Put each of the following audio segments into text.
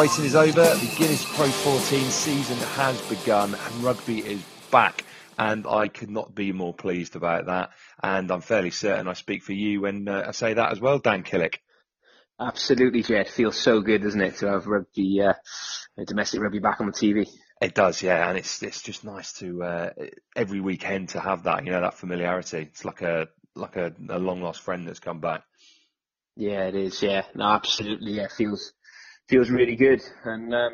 The waiting is over. The Guinness Pro 14 season has begun and rugby is back. And I could not be more pleased about that. And I'm fairly certain I speak for you when uh, I say that as well, Dan Killick. Absolutely, Jed. Feels so good, doesn't it, to have rugby, uh, domestic rugby back on the TV? It does, yeah, and it's it's just nice to uh, every weekend to have that, you know, that familiarity. It's like a like a, a long lost friend that's come back. Yeah, it is. Yeah, no, absolutely. Yeah, feels feels really good, and um,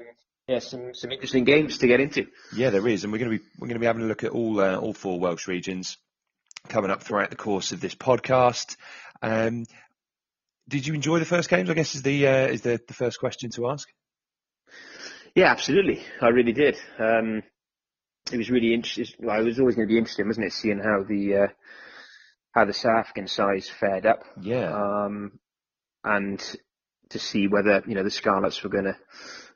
yeah, some some interesting games to get into. Yeah, there is, and we're going to be we're going to be having a look at all uh, all four Welsh regions coming up throughout the course of this podcast. Um, did you enjoy the first games? I guess is the uh, is the, the first question to ask. Yeah, absolutely. I really did. Um, it was really interesting. Well, it was always going to be interesting, wasn't it, seeing how the uh, how the South African sides fared up. Yeah. Um, and to see whether you know the Scarlets were going to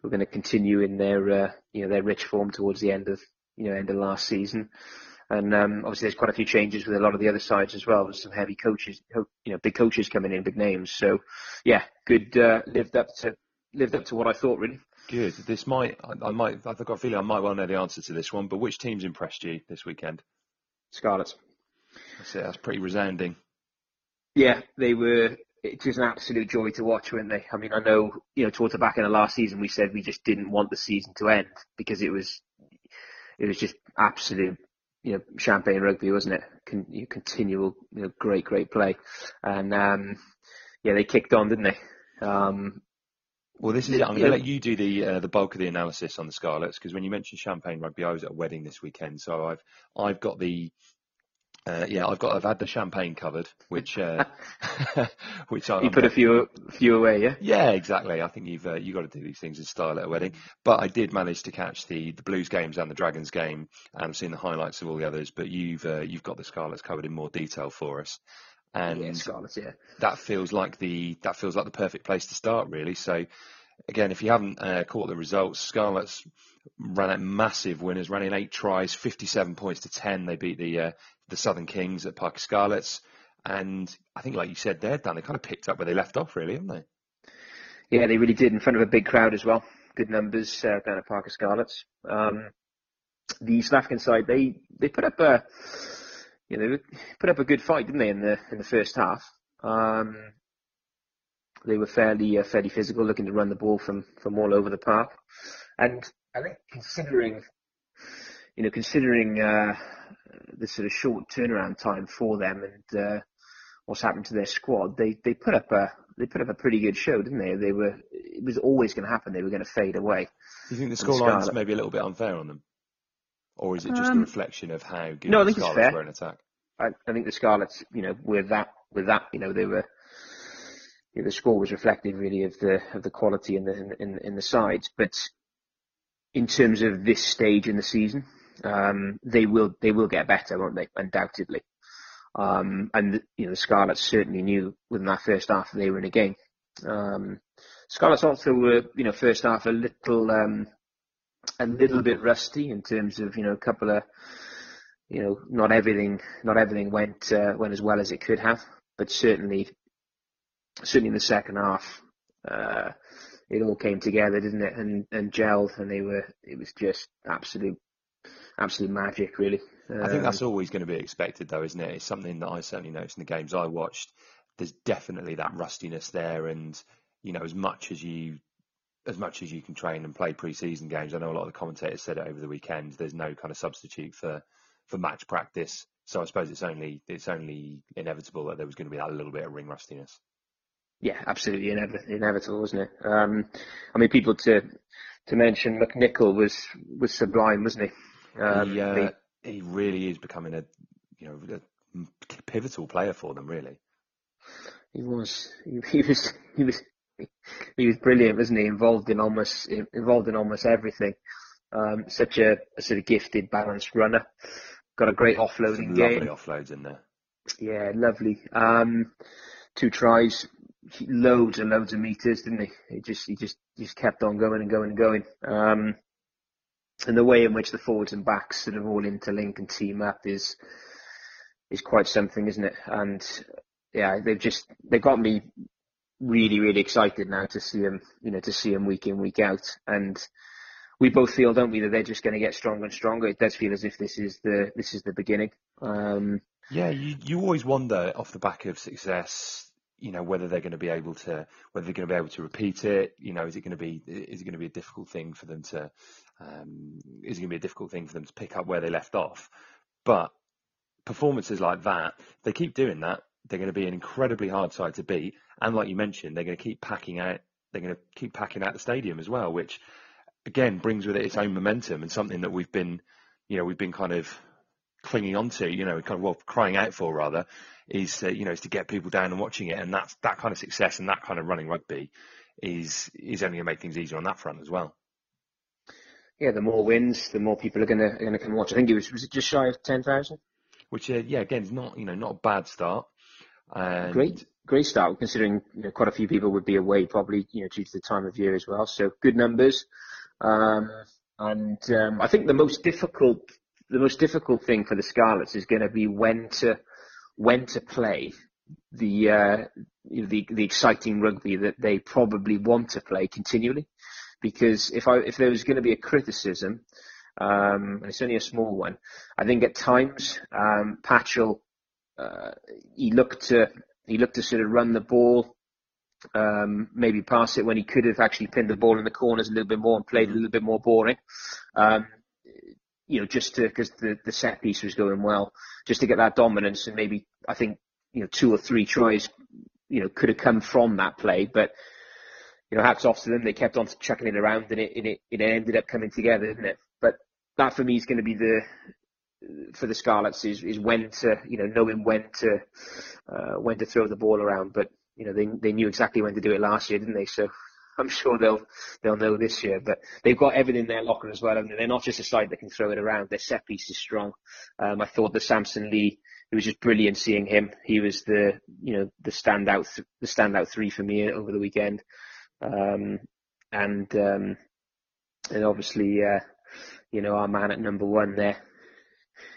were going to continue in their uh, you know their rich form towards the end of you know end of last season. And um, obviously, there's quite a few changes with a lot of the other sides as well. There's some heavy coaches, you know, big coaches coming in, big names. So, yeah, good. Uh, lived up to lived up to what I thought, really. Good. This might, I, I might, I've got a feeling I might well know the answer to this one. But which teams impressed you this weekend? Scarlets. That's it. That's pretty resounding. Yeah, they were. It was an absolute joy to watch, weren't they? I mean, I know, you know, towards the back end of last season, we said we just didn't want the season to end because it was, it was just absolute you know, champagne rugby, wasn't it? Con- you continual, you know, great, great play, and um, yeah, they kicked on, didn't they? Um, well, this is it. I'm going to let you do the uh, the bulk of the analysis on the Scarlets because when you mentioned champagne rugby, I was at a wedding this weekend, so I've I've got the uh, yeah, I've got I've had the champagne covered, which uh, which I you put a few few away, yeah. Yeah, exactly. I think you've uh, you got to do these things in style at a wedding. But I did manage to catch the the Blues games and the Dragons game, and seen the highlights of all the others. But you've uh, you've got the Scarlets covered in more detail for us, and yeah, Scarlets, yeah. that feels like the that feels like the perfect place to start, really. So again, if you haven't uh, caught the results, Scarlets ran out massive winners, ran in eight tries, 57 points to 10. They beat the uh, the Southern Kings at Parc y Scarlets. And I think, like you said there, Dan, they kind of picked up where they left off, really, haven't they? Yeah, they really did in front of a big crowd as well. Good numbers uh, down at Parc y Scarlets. Um, the South African side, they, they put up a, you know, put up a good fight, didn't they, in the in the first half? Um, they were fairly uh, fairly physical, looking to run the ball from from all over the park. And I think considering, you know, considering uh, the sort of short turnaround time for them and uh, what's happened to their squad, they they put up a they put up a pretty good show, didn't they? They were it was always going to happen. They were going to fade away. Do you think the scoreline's maybe a little bit unfair on them, or is it just Um, a reflection of how good no, I the think it's Scarlets fair. were in attack? I, I think the Scarlets, you know, with that with that, you know, they were. You know, the score was reflective really of the of the quality in the in, in, in the sides, but in terms of this stage in the season. Um, they will they will get better, won't they? Undoubtedly. Um, and you know the Scarlets certainly knew within that first half they were in a game. Um, Scarlets also were you know first half a little um, a little bit rusty in terms of you know a couple of you know not everything not everything went uh, went as well as it could have, but certainly certainly in the second half. Uh, it all came together, didn't it? And and gelled, and they were. It was just absolute, absolute magic, really. I think that's um, always going to be expected, though, isn't it? It's something that I certainly noticed in the games I watched. There's definitely that rustiness there, and you know, as much as you, as much as you can train and play pre-season games, I know a lot of the commentators said it over the weekend. There's no kind of substitute for for match practice, so I suppose it's only it's only inevitable that there was going to be that little bit of ring rustiness. Yeah, absolutely inev- inevitable, wasn't it? Um, I mean, people to to mention McNicholl was was sublime, wasn't he? Um, he, uh, he really is becoming a you know a pivotal player for them, really. He was. He, he was. He was. He was brilliant, wasn't he? Involved in almost involved in almost everything. Um, such a, a, sort of gifted, balanced runner. Got a great offloading Some game. Lovely offloads in there. Yeah, lovely. Um, two tries, loads and loads of meters, didn't he? He just he just just kept on going and going and going. Um, and the way in which the forwards and backs sort of all interlink and team up is is quite something, isn't it? And yeah, they've just they've got me really really excited now to see them, you know, to see them week in week out. And we both feel, don't we, that they're just going to get stronger and stronger. It does feel as if this is the this is the beginning. Um, yeah, you you always wonder off the back of success you know whether they're going to be able to whether they're going to be able to repeat it you know is it going to be is it going to be a difficult thing for them to um, is it going to be a difficult thing for them to pick up where they left off? But performances like that they keep doing that. They're going to be an incredibly hard side to beat. And like you mentioned they're going to keep packing out they're going to keep packing out the stadium as well which again brings with it its own momentum and something that we've been you know we've been kind of clinging on to, you know, kind of well, crying out for rather, is uh, you know is to get people down and watching it, and that's that kind of success and that kind of running rugby is is only going to make things easier on that front as well. Yeah, the more wins, the more people are going to going to come watch. I think it was was it just shy of ten thousand. Which uh, yeah, again, is not you know not a bad start. And great, great start considering you know, quite a few people would be away probably you know due to the time of year as well. So good numbers. Um, and um, I think the most difficult the most difficult thing for the Scarlets is going to be when to when to play the uh, the the exciting rugby that they probably want to play continually. Because if I if there was going to be a criticism, um, and it's only a small one, I think at times um, Patchell uh, he looked to he looked to sort of run the ball, um, maybe pass it when he could have actually pinned the ball in the corners a little bit more and played a little bit more boring. Um, you know, just because the the set piece was going well, just to get that dominance and maybe I think you know two or three tries, you know, could have come from that play, but you know, hats off to them. They kept on chucking it around, and it and it, it ended up coming together, didn't it? But that for me is going to be the for the Scarlets is is when to you know knowing when to uh, when to throw the ball around. But you know they they knew exactly when to do it last year, didn't they? So I'm sure they'll they'll know this year. But they've got everything in their locker as well. Mean, they're not just a side that can throw it around. Their set piece is strong. Um, I thought the Samson Lee. It was just brilliant seeing him. He was the you know the standout th- the standout three for me over the weekend. Um, and um, and obviously uh, you know our man at number one there.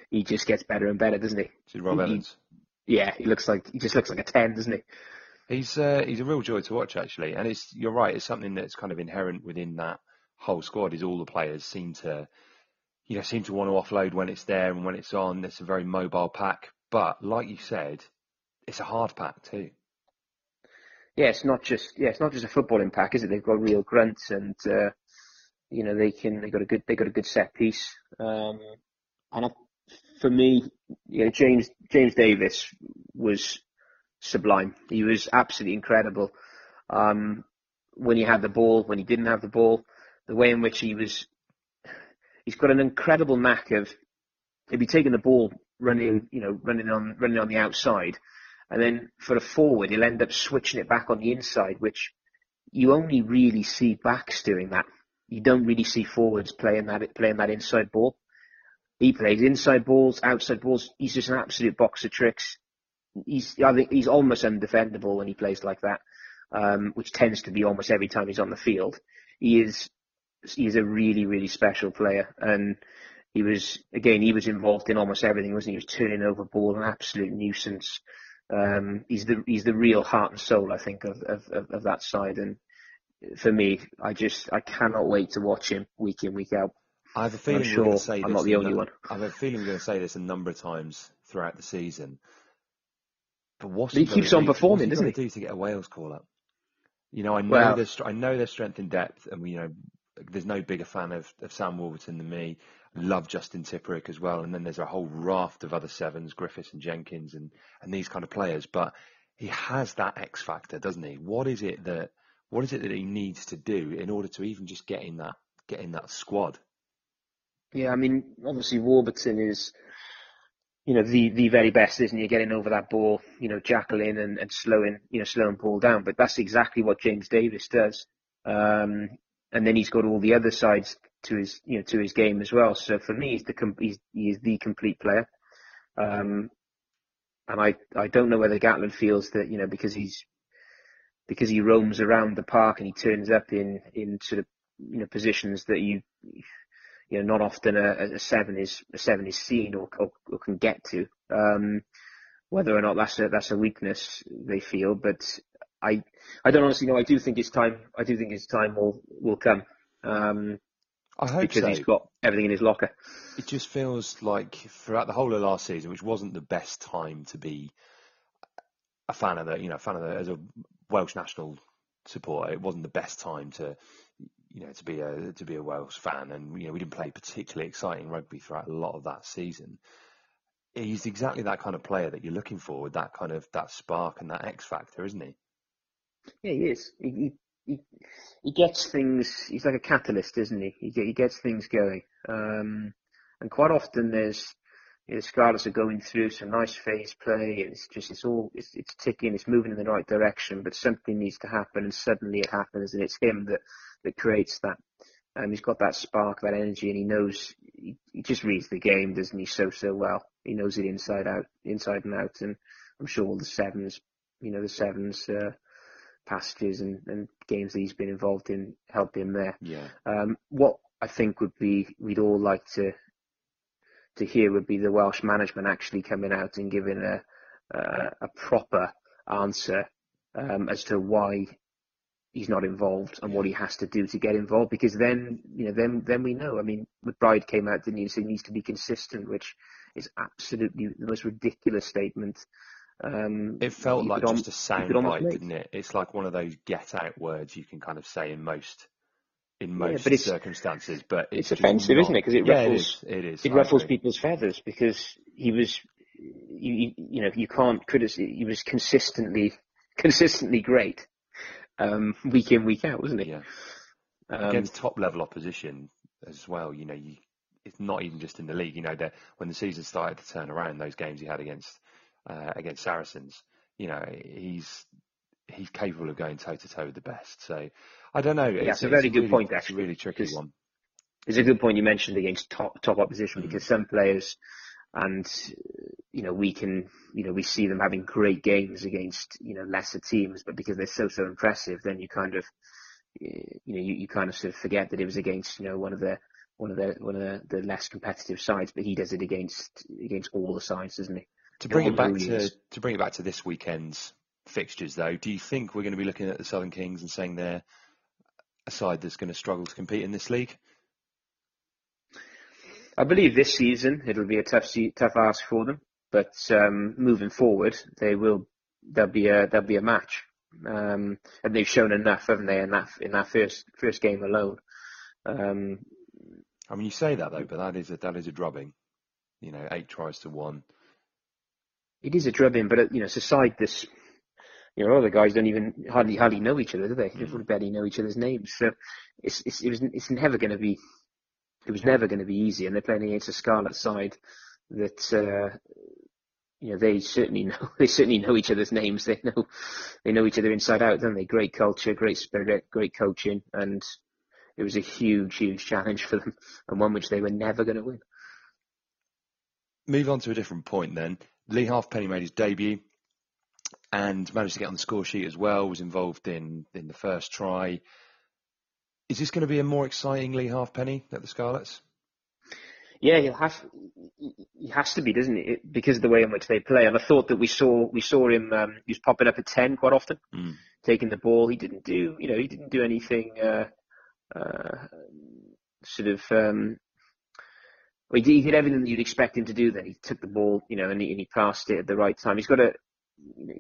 He just gets better and better, doesn't he? Is Rob Evans? Yeah, he looks like he just looks like a ten, doesn't he? He's uh, he's a real joy to watch actually, and it's you're right. It's something that's kind of inherent within that whole squad. Is all the players seem to, you know, seem to want to offload when it's there and when it's on. It's a very mobile pack, but like you said, it's a hard pack too. Yeah, it's not just yeah, it's not just a footballing pack, is it? They've got real grunts and uh, you know they can they got a good they got a good set piece. Um, and I, for me, you know, James James Davies was sublime. He was absolutely incredible. Um, when he had the ball, when he didn't have the ball, the way in which he was, he's got an incredible knack of, he'd be taking the ball, running, you know, running on, running on the outside, and then for a forward, he'll end up switching it back on the inside, which you only really see backs doing that. you don't really see forwards playing that playing that inside ball. He plays inside balls, outside balls. He's just an absolute box of tricks. He's I think he's almost undefendable when he plays like that, um, which tends to be almost every time he's on the field. He is he's a really really special player, and he was again he was involved in almost everything, wasn't he? He was turning over ball, an absolute nuisance. Um, he's the he's the real heart and soul, I think, of, of, of that side. And for me, I just I cannot wait to watch him week in week out. I have a feeling I'm sure going to say I'm this not the only num- one. I have a feeling we're going to say this a number of times throughout the season. But what's But he keeps on do- performing, he doesn't gonna do to get a Wales call up? You know, I know Well- there's I know there's strength in depth, and you know, there's no bigger fan of, of Sam Warburton than me. Love Justin Tipuric as well, and then there's a whole raft of other sevens, Griffiths and Jenkins, and and these kind of players. But he has that X factor, doesn't he? What is it that what is it that he needs to do in order to even just get in that get in that squad? Yeah, I mean, obviously Warburton is, you know, the the very best, isn't he? Getting over that ball, you know, jackling and, and slowing, you know, slowing ball down. But that's exactly what James Davies does. Um, and then he's got all the other sides to his, you know, to his game as well. So for me, he's the com- he's, he is the complete player. Um, and I I don't know whether Gatland feels that you know because he's because he roams around the park and he turns up in in sort of you know positions that you you know, not often a, a seven is a seven is seen or, or, or can get to. Um, whether or not that's a that's a weakness they feel, but I I don't honestly know. I do think his time. I do think his time will will come. Um, I hope because so. he's got everything in his locker. It just feels like throughout the whole of last season, which wasn't the best time to be a fan of the, you know, fan of the as a Welsh national supporter, it wasn't the best time to, you know, to be a to be a Wales fan, and you know, we didn't play particularly exciting rugby throughout a lot of that season. He's exactly that kind of player that you're looking for, with that kind of that spark and that X factor, isn't he? Yeah, he is. He, he he he gets things. He's like a catalyst, isn't he? He he gets things going. Um, and quite often there's you know, Scarlets are going through some nice phase play, it's just it's all it's it's ticking, it's moving in the right direction, but something needs to happen, and suddenly it happens, and it's him that that creates that. Um, he's got that spark, that energy, and he knows he, he just reads the game, doesn't he? So so well. He knows it inside out, inside and out, and I'm sure all the sevens, you know, the sevens. Uh, passages and, and games that he's been involved in help him there. Yeah. Um, what I think would be we'd all like to to hear would be the Welsh management actually coming out and giving a a, a proper answer um, as to why he's not involved and what he has to do to get involved. Because then you know then then we know. I mean, McBryde came out didn't he? So he needs to be consistent, which is absolutely the most ridiculous statement. Um, It felt like just a sound you could almost bite, make. didn't it? It's like one of those get out words you can kind of say in most in Yeah, most it's- circumstances, but it's just offensive, not- isn't it? 'Cause it yeah, ruffles- it is. It is. it ruffles agree. people's feathers because he was, you, you, you know, you can't criticize. He was consistently, consistently great, um, week in week out, wasn't he? Yeah. Um, Against top level opposition as well, you know, you, it's not even just in the league. You know, that when the season started to turn around, those games he had against uh, against Saracens, you know, he's he's capable of going toe to toe with the best. So I don't know. Yeah, it's a very good really, point, it's a actually, really tricky because- one. it's a good point you mentioned against top top opposition Mm. because some players, and you know, we can, you know, we see them having great games against you know lesser teams, but because they're so so impressive, then you kind of, you know, you, you kind of sort of forget that it was against you know one of the one of the one of the, the less competitive sides, but he does it against against all the sides, doesn't he? To bring it back to to bring it back to this weekend's fixtures, though, do you think we're going to be looking at the Southern Kings and saying they're a side that's going to struggle to compete in this league? I believe this season it'll be a tough tough ask for them, but um, moving forward, they will there'll be a there'll be a match, um, and they've shown enough, haven't they, in that in that first first game alone. Um, I mean, you say that though, but that is a that is a drubbing. You know, eight tries to one. it is a drubbing, but you know, it's a side this. You know, all the guys don't even hardly hardly know each other, do they? They don't barely know each other's names. So it's it's it was it's never going to be it was never going to be easy, and they're playing against a Scarlet side that uh, you know they certainly know they certainly know each other's names. They know they know each other inside out, don't they? Great culture, great spirit, great coaching, and it was a huge, huge challenge for them, and one which they were never going to win. Move on to a different point then. Leigh Halfpenny made his debut and managed to get on the score sheet as well. Was involved in in the first try. Is this going to be a more exciting Leigh Halfpenny at the Scarlets? Yeah, he'll have. He has to be, doesn't he? Because of the way in which they play. And I thought that we saw we saw him. Um, he was popping up at ten quite often, mm. taking the ball. He didn't do, you know, he didn't do anything. Uh, uh, sort of. Um, well, he, did, he did everything that you'd expect him to do. Then he took the ball, you know, and he, and he passed it at the right time. He's got a.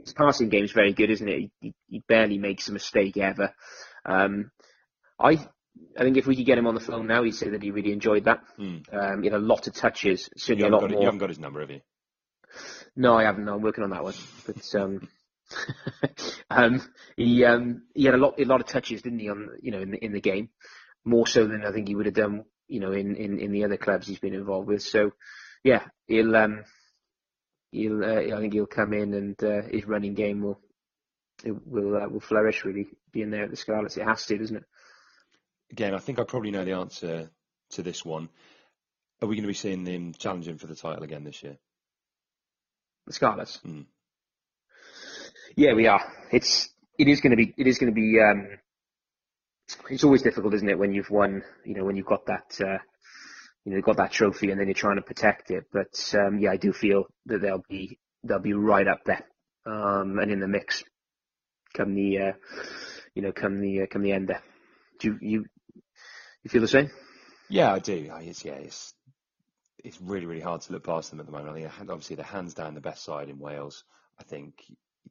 His passing game's very good, isn't it? He, he barely makes a mistake ever. Um, I I think if we could get him on the phone now, he'd say that he really enjoyed that. Mm. Um, he had a lot of touches, certainly you a lot more. more. You haven't got his number, have you? No, I haven't. No, I'm working on that one. But um, um, he um, he had a lot a lot of touches, didn't he? On you know in the in the game, more so than I think he would have done. You know, in, in, in the other clubs he's been involved with. So, yeah, he'll um, he'll uh, I think he'll come in and uh, his running game will it will uh, will flourish. Really, being there at the Scarlets, it has to, doesn't it? Again, I think I probably know the answer to this one. Are we going to be seeing them challenging for the title again this year? The Scarlets. Mm. Yeah, we are. It's it is going to be it is going to be. Um, it's always difficult, isn't it, when you've won? You know, when you've got that. You know, got that trophy and then you're trying to protect it. But um, yeah, I do feel that they'll be they'll be right up there um, and in the mix come the uh, you know come the uh, come the end there. Do you, you you feel the same? Yeah, I do. It's, yeah, it's it's really really hard to look past them at the moment. I think obviously they're hands down the best side in Wales. I think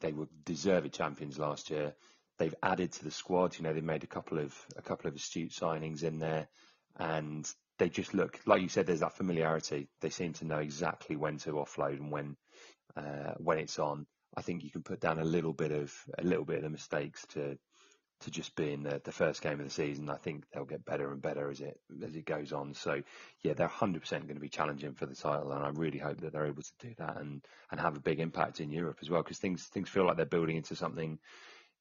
they were deserved champions last year. They've added to the squad. You know, they've made a couple of a couple of astute signings in there, and they just look like you said. There's that familiarity. They seem to know exactly when to offload and when uh, when it's on. I think you can put down a little bit of a little bit of the mistakes to to just being the, the first game of the season. I think they'll get better and better as it as it goes on. So yeah, they're 100% going to be challenging for the title, and I really hope that they're able to do that and and have a big impact in Europe as well, because things things feel like they're building into something,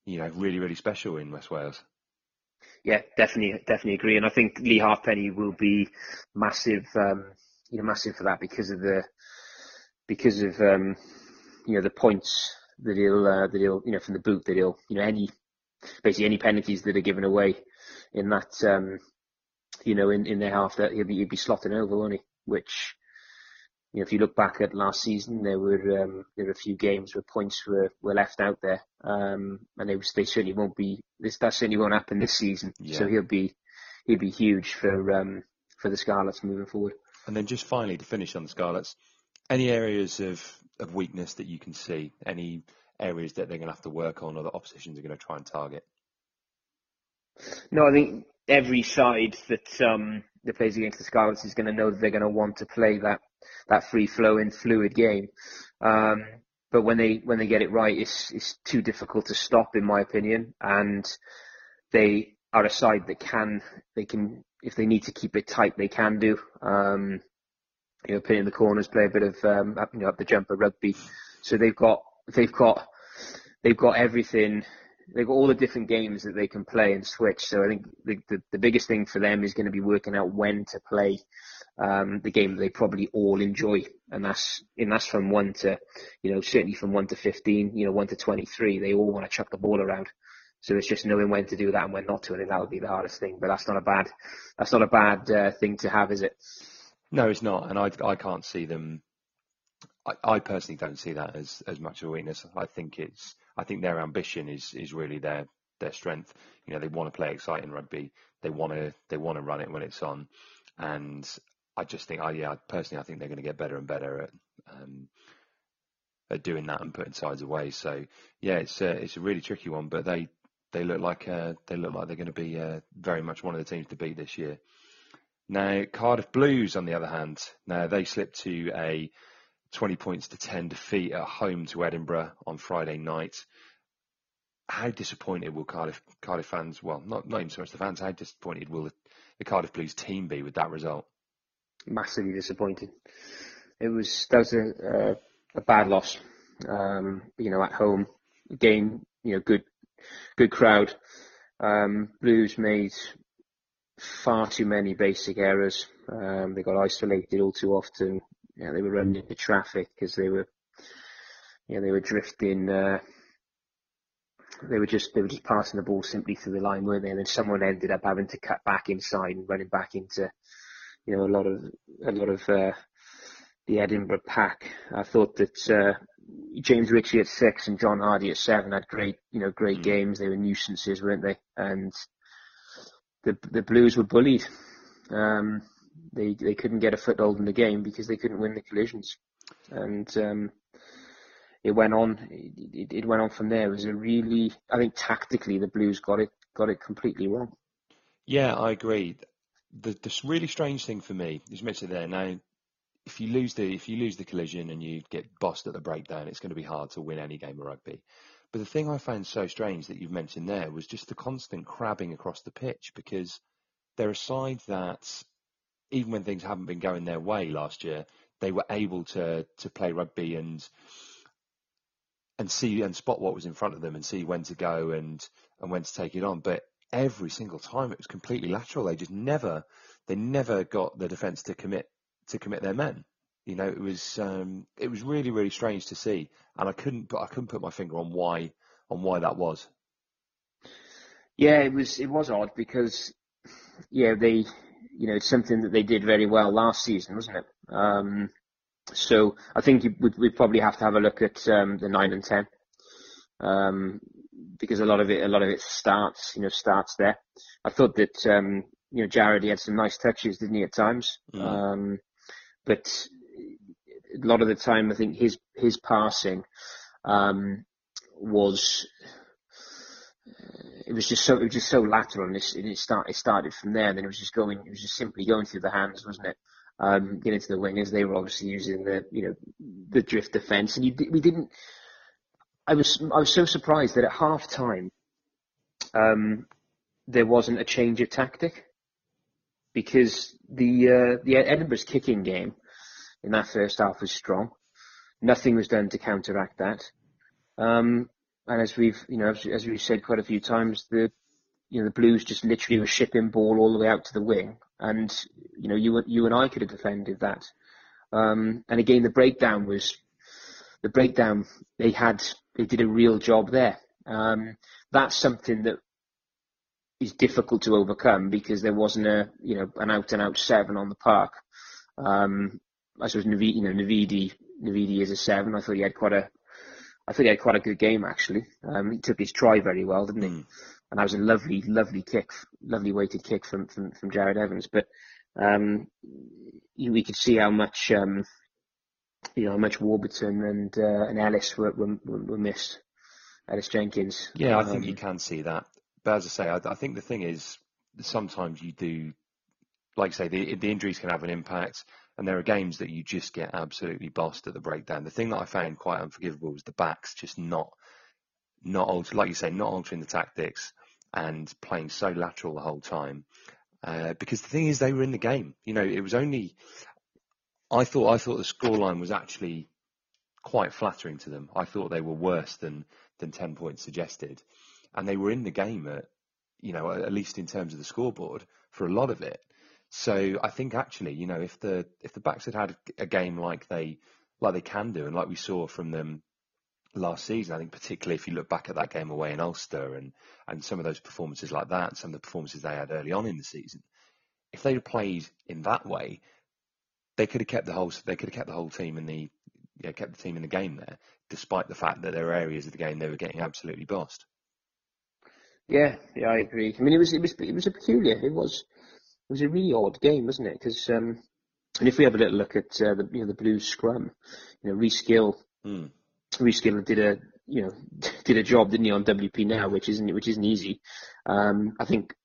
you know, really really special in West Wales. Yeah, definitely, definitely agree, and I think Leigh Halfpenny will be massive, um, you know, massive for that because of the because of um, you know the points that he'll uh, that he'll you know from the boot that he'll you know any basically any penalties that are given away in that um, you know in, in their half that he'll be he'll be slotting over, won't he? Which you know if you look back at last season, there were um, there were a few games where points were, were left out there, um, and they they certainly won't be this that certainly won't happen this season. Yeah. So he'll be he'll be huge for um, for the Scarlets moving forward. And then just finally to finish on the Scarlets, any areas of, of weakness that you can see, any areas that they're going to have to work on or the oppositions are going to try and target? No, I think every side that um, that plays against the Scarlets is going to know that they're going to want to play that that free flowing, fluid game. Um, but when they when they get it right, it's it's too difficult to stop, in my opinion. And they are a side that can they can if they need to keep it tight, they can do. Um, you know, pin in the corners, play a bit of um, you know up the jumper rugby. So they've got they've got they've got everything. They've got all the different games that they can play and switch. So I think the the, the biggest thing for them is going to be working out when to play um, the game they probably all enjoy, and that's and that's from one to you know certainly from one to fifteen, you know one to twenty three. They all want to chuck the ball around. So it's just knowing when to do that and when not to, and that would be the hardest thing. But that's not a bad that's not a bad uh, thing to have, is it? No, it's not, and I I can't see them. I, I personally don't see that as as much of a weakness. I think it's I think their ambition is is really their their strength. You know, they want to play exciting rugby. They want to they want to run it when it's on, and I just think I yeah personally I think they're going to get better and better at um, at doing that and putting sides away. So yeah, it's a, it's a really tricky one, but they they look like uh, they look like they're going to be uh, very much one of the teams to beat this year. Now, Cardiff Blues, on the other hand, now they slipped to a 20 points to 10 defeat at home to Edinburgh on Friday night. How disappointed will Cardiff Cardiff fans, well, not, not even so much the fans, how disappointed will the, the Cardiff Blues team be with that result? Massively disappointed. It was that was a, a, a bad loss. Um, you know, at home, game, you know, good good crowd. Um, Blues made far too many basic errors. Um, they got isolated all too often. Yeah, they were running into traffic because they were, yeah, they were drifting. Uh, they were just they were just passing the ball simply through the line, weren't they? And then someone ended up having to cut back inside and running back into, you know, a lot of a lot of uh, the Edinburgh pack. I thought that uh, James Ritchie at six and John Hardie at seven had great, you know, great mm. games. They were nuisances, weren't they? And the the Blues were bullied. Um, they they couldn't get a foothold in the game because they couldn't win the collisions, and um, it went on. It, it, went on from there. It was a really, I think, tactically the Blues got it got it completely wrong. Yeah, I agree. The the really strange thing for me is mentioned there now. If you lose the if you lose the collision and you get bossed at the breakdown, it's going to be hard to win any game of rugby. But the thing I found so strange that you've mentioned there was just the constant crabbing across the pitch because they're a side that, even when things haven't been going their way last year, they were able to to play rugby and and see and spot what was in front of them and see when to go and and when to take it on. But every single time it was completely lateral. They just never they never got the defence to commit to commit their men. You know, it was um, it was really really strange to see, and I couldn't put I couldn't put my finger on why on why that was. Yeah, it was it was odd because yeah they you know it's something that they did very well last season, wasn't it? Um, so I think we'd, we'd, probably have to have a look at um, the nine and ten um, because a lot of it a lot of it starts you know starts there. I thought that um, you know Jarrod he had some nice touches, didn't he at times? Mm. Um, but a lot of the time, I think his his passing um, was it was just so it was just so lateral, and it, it, start, it started from there. And then it was just going, it was just simply going through the hands, wasn't it? Um, getting to the wingers, they were obviously using the you know the drift defence, and you, we didn't. I was I was so surprised that at half time, um, there wasn't a change of tactic because the uh, the Edinburgh's kicking game in that first half was strong. Nothing was done to counteract that. Um, and as we've, you know, as, as, we've said quite a few times, the, you know, the Blues just literally were shipping ball all the way out to the wing, and you know, you you and I could have defended that. Um, and again, the breakdown was the breakdown. They had they did a real job there. Um, that's something that is difficult to overcome because there wasn't a you know an out and out seven on the park. Um, I suppose Navidi, you know, Navidi, Navidi is a seven. I thought he had quite a, I thought he had quite a good game actually. Um, he took his try very well, didn't he? Mm. And that was a lovely, lovely kick, lovely weighted kick from from, from Jarrod Evans. But um, we could see how much, um, you know, how much Warburton and uh, and Ellis were, were, were missed. Ellis Jenkins. Yeah, I think you um, can see that. But as I say, I, I think the thing is sometimes you do, like I say, the the injuries can have an impact. And there are games that you just get absolutely bossed at the breakdown. The thing that I found quite unforgivable was the backs just not, not alter, like you say, not altering the tactics and playing so lateral the whole time. Uh, because the thing is, they were in the game. You know, it was only. I thought I thought the scoreline was actually quite flattering to them. I thought they were worse than than ten points suggested, and they were in the game at, you know, at least in terms of the scoreboard for a lot of it. So I think actually, you know, if the if the backs had had a game like they like they can do, and like we saw from them last season, I think particularly if you look back at that game away in Ulster and and some of those performances like that, some of the performances they had early on in the season, if they'd played in that way, they could have kept the whole they could have kept the whole team in the yeah, kept the team in the game there, despite the fact that there were areas of the game they were getting absolutely bossed. Yeah, yeah, I agree. I mean, it was it was it was a peculiar. It was it was a really odd game, wasn't it? Because um, and if we have a little look at uh, the you know the Blues scrum, you know Rhys Gill, mm. Rhys Gill did a you know did a job, didn't he, on WP now, which isn't which isn't easy. Um, I think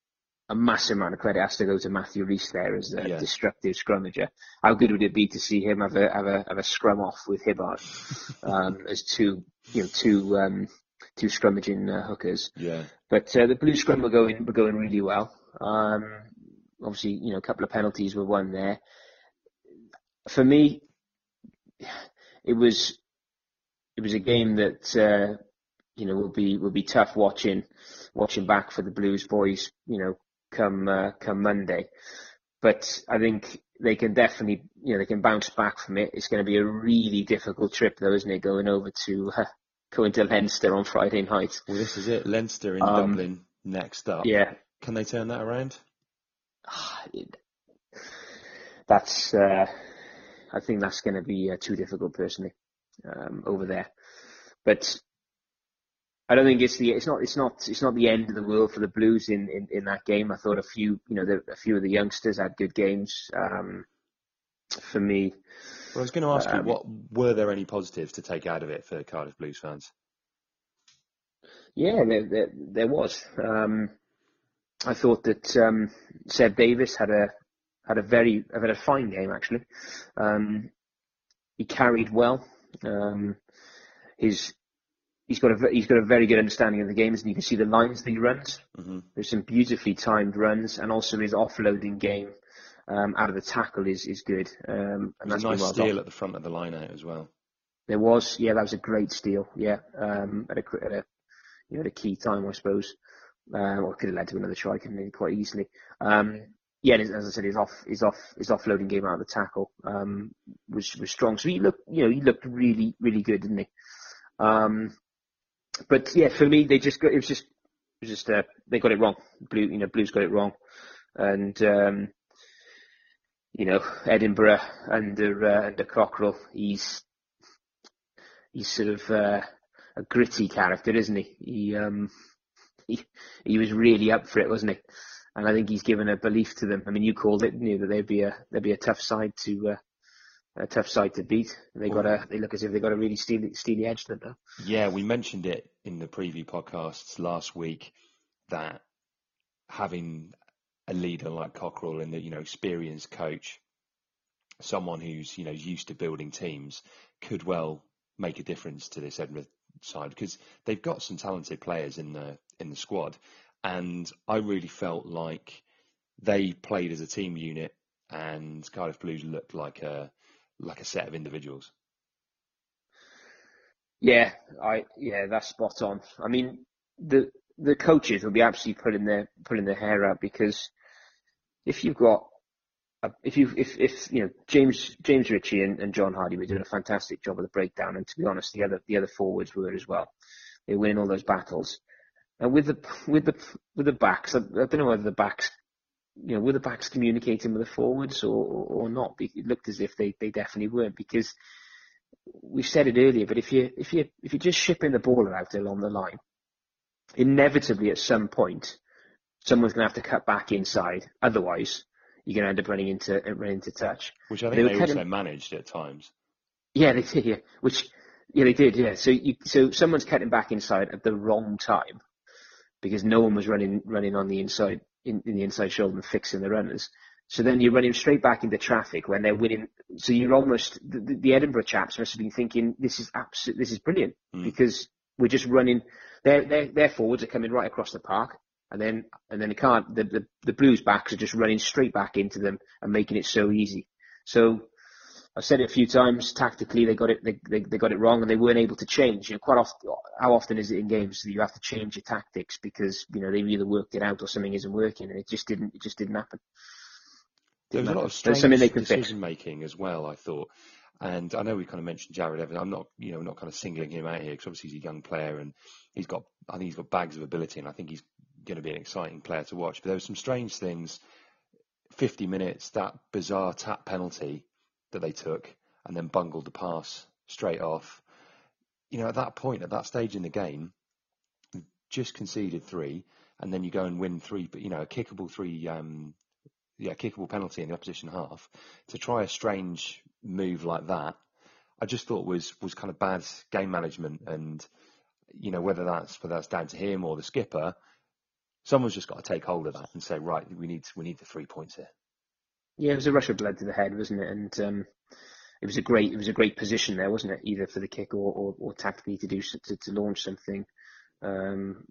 a massive amount of credit has to go to Matthew Rees there as a yeah. destructive scrummager. How good would it be to see him have a have a have a scrum off with Hibbard um, as two you know two um, two scrummaging uh, hookers? Yeah. But uh, the Blues scrum were going were going really well. Um, obviously, you know, a couple of penalties were won there. For me, it was it was a game that uh, you know will be will be tough watching watching back for the Blues boys. You know, come uh, come Monday. But I think they can definitely, you know, they can bounce back from it. It's going to be a really difficult trip, though, isn't it? Going over to uh, going to Leinster on Friday night. Well, this is it. Leinster in Um, Dublin next up. Yeah, Can they turn that around? that's. Uh, I think that's going to be uh, too difficult, personally, um, over there. But I don't think it's the it's not it's not it's not the end of the world for the Blues in, in, in that game. I thought a few you know the, a few of the youngsters had good games. Um, for me, Well, I was going to ask you, Um, what were there any positives to take out of it for Cardiff Blues fans? yeah, there there, there was. Um, I thought that um, Seb Davies had a had a very had a fine game actually. Um, he carried well. Um, his he's got a he's got a very good understanding of the games, and you can see the lines that he runs. hmm There's some beautifully timed runs, and also his offloading game um, out of the tackle is is good. Um, and that's a nice well steal done. at the front of the line out as well. There was, yeah, that was a great steal. Yeah, um, at a at a you know at a key time, I suppose. Um, or could have led to another try, couldn't it, quite easily. Um, yeah, and as I said, his off his off his offloading game out of the tackle um, was was strong. So he looked, you know, he looked really really good, didn't he? Um, but yeah, for me, they just got it was just it was just uh, they got it wrong. Blue, you know, Blues got it wrong, and um, you know, Edinburgh under uh, under Cockerill, he's he's sort of uh, a gritty character, isn't he? He um he he was really up for it, wasn't he? And I think he's given a belief to them. I mean, you called it, you, that they'd be a they'd be a tough side to uh, a tough side to beat. They got a they look as if they got a really steely steely edge to them. now. Yeah, we mentioned it in the preview podcasts last week that having a leader like Cockerill and the you know experienced coach, someone who's you know used to building teams, could well make a difference to this Edinburgh side because they've got some talented players in the in the squad, and I really felt like they played as a team unit, and Cardiff Blues looked like a like a set of individuals. Yeah, I yeah, that's spot on. I mean, the the coaches will be absolutely putting their putting their hair out because if you've got a, if you if if you know James James Ritchie and, and John Hardie were doing a fantastic job of the breakdown, and to be honest, the other the other forwards were as well. They were winning all those battles, and with the with the with the backs, I, I don't know whether the backs. You know, were the backs communicating with the forwards or, or, or not? It looked as if they, they definitely weren't because we said it earlier, but if you if you if you're just shipping the ball out along the line, inevitably at some point, someone's going to have to cut back inside. Otherwise, you're going to end up running into running into touch. Which I think they, kind also managed at times. Yeah, they did. Yeah, which yeah they did. Yeah, so you so someone's cutting back inside at the wrong time because no one was running running on the inside in, in the inside shoulder and fixing the runners. So then you're running straight back into traffic when they're winning. So you're almost the, the- Edinburgh chaps must have been thinking this is absolute, this is brilliant Mm. because we're just running. Their their their forwards are coming right across the park, and then and then they can't. The, the the Blues backs are just running straight back into them and making it so easy. So I've said it a few times. Tactically, they got it. They, they, they got it wrong, and they weren't able to change. You know, quite often, how often is it in games that you have to change your tactics because you know they've either worked it out or something isn't working, and it just didn't. It just didn't happen. There was a lot of There's strange something they can fix. decision making as well. I thought, and I know we kind of mentioned Jarrod Evans. I'm not, you know, not kind of singling him out here because obviously he's a young player and he's got, I think he's got bags of ability, and I think he's going to be an exciting player to watch. But there were some strange things. 50 minutes, that bizarre tap penalty that they took, and then bungled the pass straight off. You know, at that point, at that stage in the game, just conceded three, and then you go and win three, but you know, a kickable three, um, yeah, kickable penalty in the opposition half. To try a strange move like that, I just thought was was kind of bad game management, and you know, whether that's whether that's down to him or the skipper, someone's just got to take hold of that and say, right, we need we need the three points here. Yeah, it was a rush of blood to the head, wasn't it? And um, it was a great, it was a great position there, wasn't it? Either for the kick or, or, or tactically to do to, to launch something, um,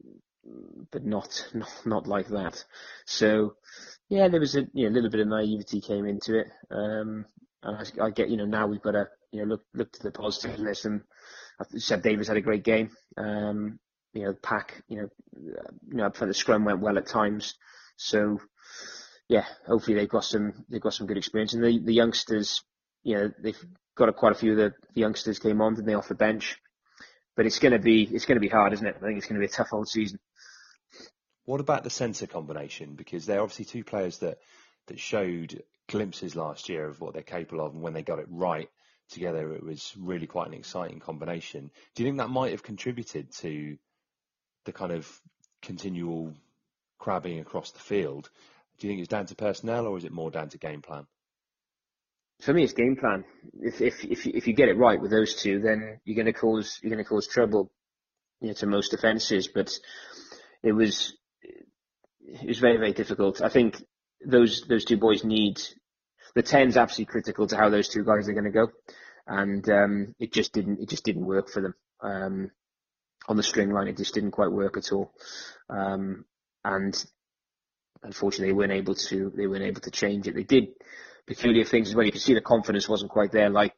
but not, not not like that. So, yeah, there was a you know, little bit of naivety came into it. Um, and I, I get, you know, now we've got to you know look look to the positive. And some. Seb Davies had a great game. Um, you know, pack, you know, uh, you know, up the scrum went well at times. So yeah, hopefully they've got some they've got some good experience. And the the youngsters, you know, they've got a, quite a few of the, the youngsters came on, didn't they, off the bench? But it's to be it's to be hard, isn't it? I think it's to be a tough old season. What about the centre combination? Because they're obviously two players that that showed glimpses last year of what they're capable of, and when they got it right together, it was really quite an exciting combination. Do you think that might have contributed to the kind of continual crabbing across the field? Do you think it's down to personnel, or is it more down to game plan? For me, it's game plan. If if if you, if you get it right with those two, then you're going to cause you're going to cause trouble, you know, to most defences. But it was it was very very difficult. I think those those two boys need the ten's absolutely critical to how those two guys are going to go, and um, it just didn't it just didn't work for them um, on the string line. It just didn't quite work at all, um, and unfortunately, they weren't able to they weren't able to change it. They did peculiar things as well. You could see the confidence wasn't quite there, like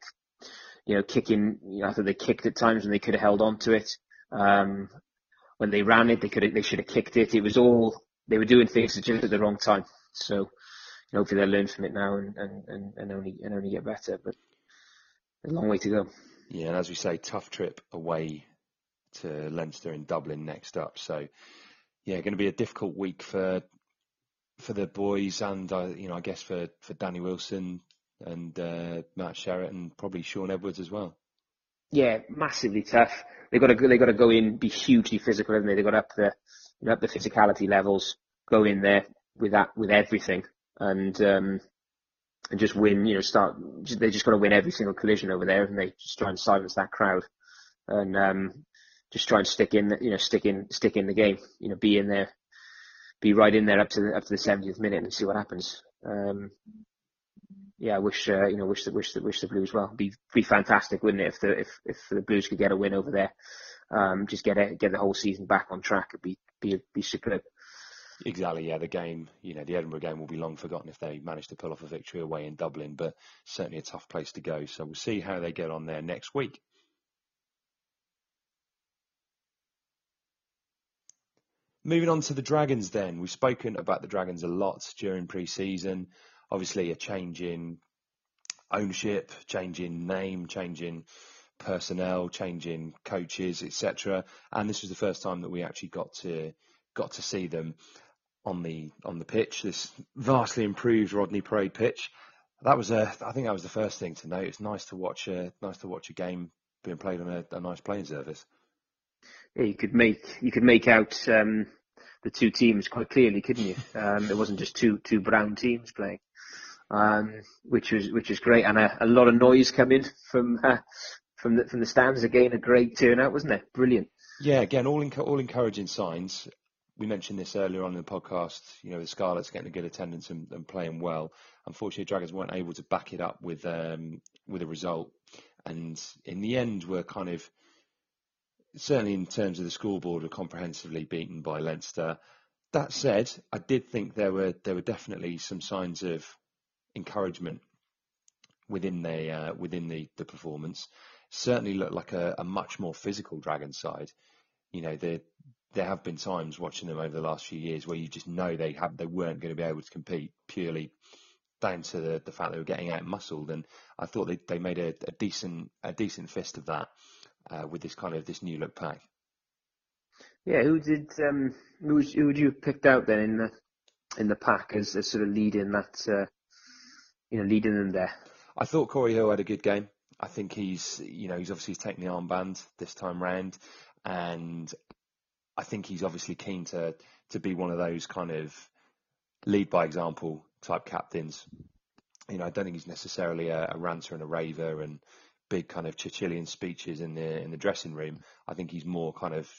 you know kicking. You know, after they kicked at times when they could have held on to it. Um, when they ran it, they could they should have kicked it. It was all they were doing things just at the wrong time. So hopefully they'll learn from it now and, and, and, only and only get better. But a long way to go. Yeah, and as we say, tough trip away to Leinster in Dublin next up. So yeah, going to be a difficult week for for the boys and uh, you know I guess for for Danny Wilson and uh, Matt Sherratt and probably Sean Edwards as well. Yeah, massively tough. They got to they got to go in, be hugely physical, haven't they? They got up the up the physicality levels, go in there with that with everything, and um, and just win. You know, start. They just got to win every single collision over there, and they just try and silence that crowd, and um, just try and stick in. You know, stick in stick in the game. You know, be in there, be right in there up to the, up to the 70th minute and see what happens. Um, yeah, I wish uh, you know, wish the wish the wish the Blues well. Be be fantastic, wouldn't it, if the if if the Blues could get a win over there, um, just get it, get the whole season back on track. It'd be be be superb. Exactly, yeah. The game, you know, the Edinburgh game will be long forgotten if they manage to pull off a victory away in Dublin, but certainly a tough place to go. So we'll see how they get on there next week. Moving on to the Dragons then. We've spoken about the Dragons a lot during pre-season. Obviously a change in ownership, change in name, change in personnel, change in coaches, etc. And this was the first time that we actually got to got to see them on the on the pitch. This vastly improved Rodney Parade pitch. That was a, I think that was the first thing to note. It's nice to watch a nice to watch a game being played on a, a nice playing surface. Yeah, you could make you could make out um, the two teams quite clearly, couldn't you? Um, it wasn't just two two brown teams playing, um, which was which was great, and a, a lot of noise coming from uh, from the from the stands. Again, a great turnout, wasn't it? Brilliant. Yeah, again, all all encouraging signs we mentioned this earlier on in the podcast. You know, the Scarlets getting a good attendance and, and playing well. Unfortunately, Dragons weren't able to back it up with um, with a result, and in the end, were kind of certainly in terms of the scoreboard, were comprehensively beaten by Leinster. That said, I did think there were there were definitely some signs of encouragement within the uh, within the, the performance. Certainly looked like a, a much more physical Dragon side. You know, the there have been times watching them over the last few years where you just know they have they weren't going to be able to compete purely down to the, the fact they were getting out muscled and I thought they, they made a, a decent a decent fist of that uh, with this kind of this new look pack. Yeah, who did um, who, was, who would you have picked out then in the in the pack as, as sort of leading that uh, you know leading them there? I thought Cory Hill had a good game. I think he's you know he's obviously taking the armband this time round, and I think he's obviously keen to to be one of those kind of lead by example type captains. You know, I don't think he's necessarily a, a ranter and a raver and big kind of Churchillian speeches in the in the dressing room. I think he's more kind of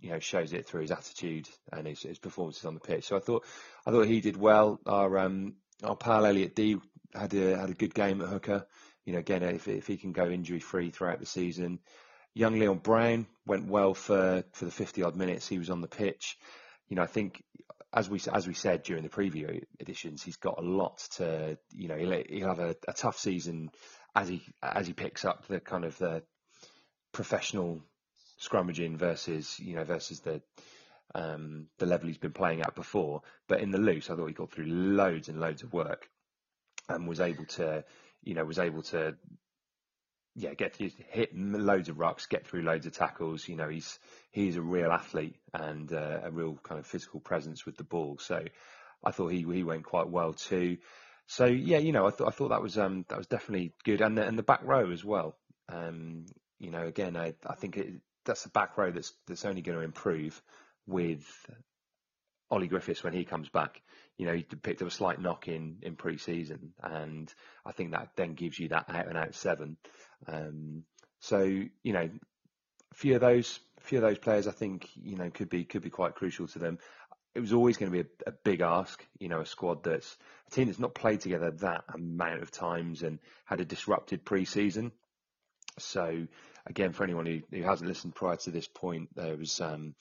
you know shows it through his attitude and his, his performances on the pitch. So I thought I thought he did well. Our um, our pal Elliot Dee had a had a good game at hooker. You know, again if if he can go injury free throughout the season, young Leon Brown went well for, for the 50 odd minutes he was on the pitch. You know, I think as we as we said during the preview editions, he's got a lot to. You know, he'll, he'll have a, a tough season as he as he picks up the kind of the professional scrummaging versus you know versus the um, the level he's been playing at before. But in the loose, I thought he got through loads and loads of work and was able to, you know, was able to, yeah, get to hit loads of rucks, get through loads of tackles. You know, he's he's a real athlete and uh, a real kind of physical presence with the ball. So I thought he he went quite well too. So yeah, you know, I thought I thought that was um that was definitely good, and the, and the back row as well. Um, you know, again, I I think it, that's a back row that's that's only going to improve with Ollie Griffiths when he comes back. You know, he picked up a slight knock in in pre-season, and I think that then gives you that out and out seven. Um, so you know, a few of those, a few of those players, I think you know could be could be quite crucial to them. It was always going to be a, a big ask, you know, a squad that's a team that's not played together that amount of times and had a disrupted pre-season. So again, for anyone who, who hasn't listened prior to this point, there was um,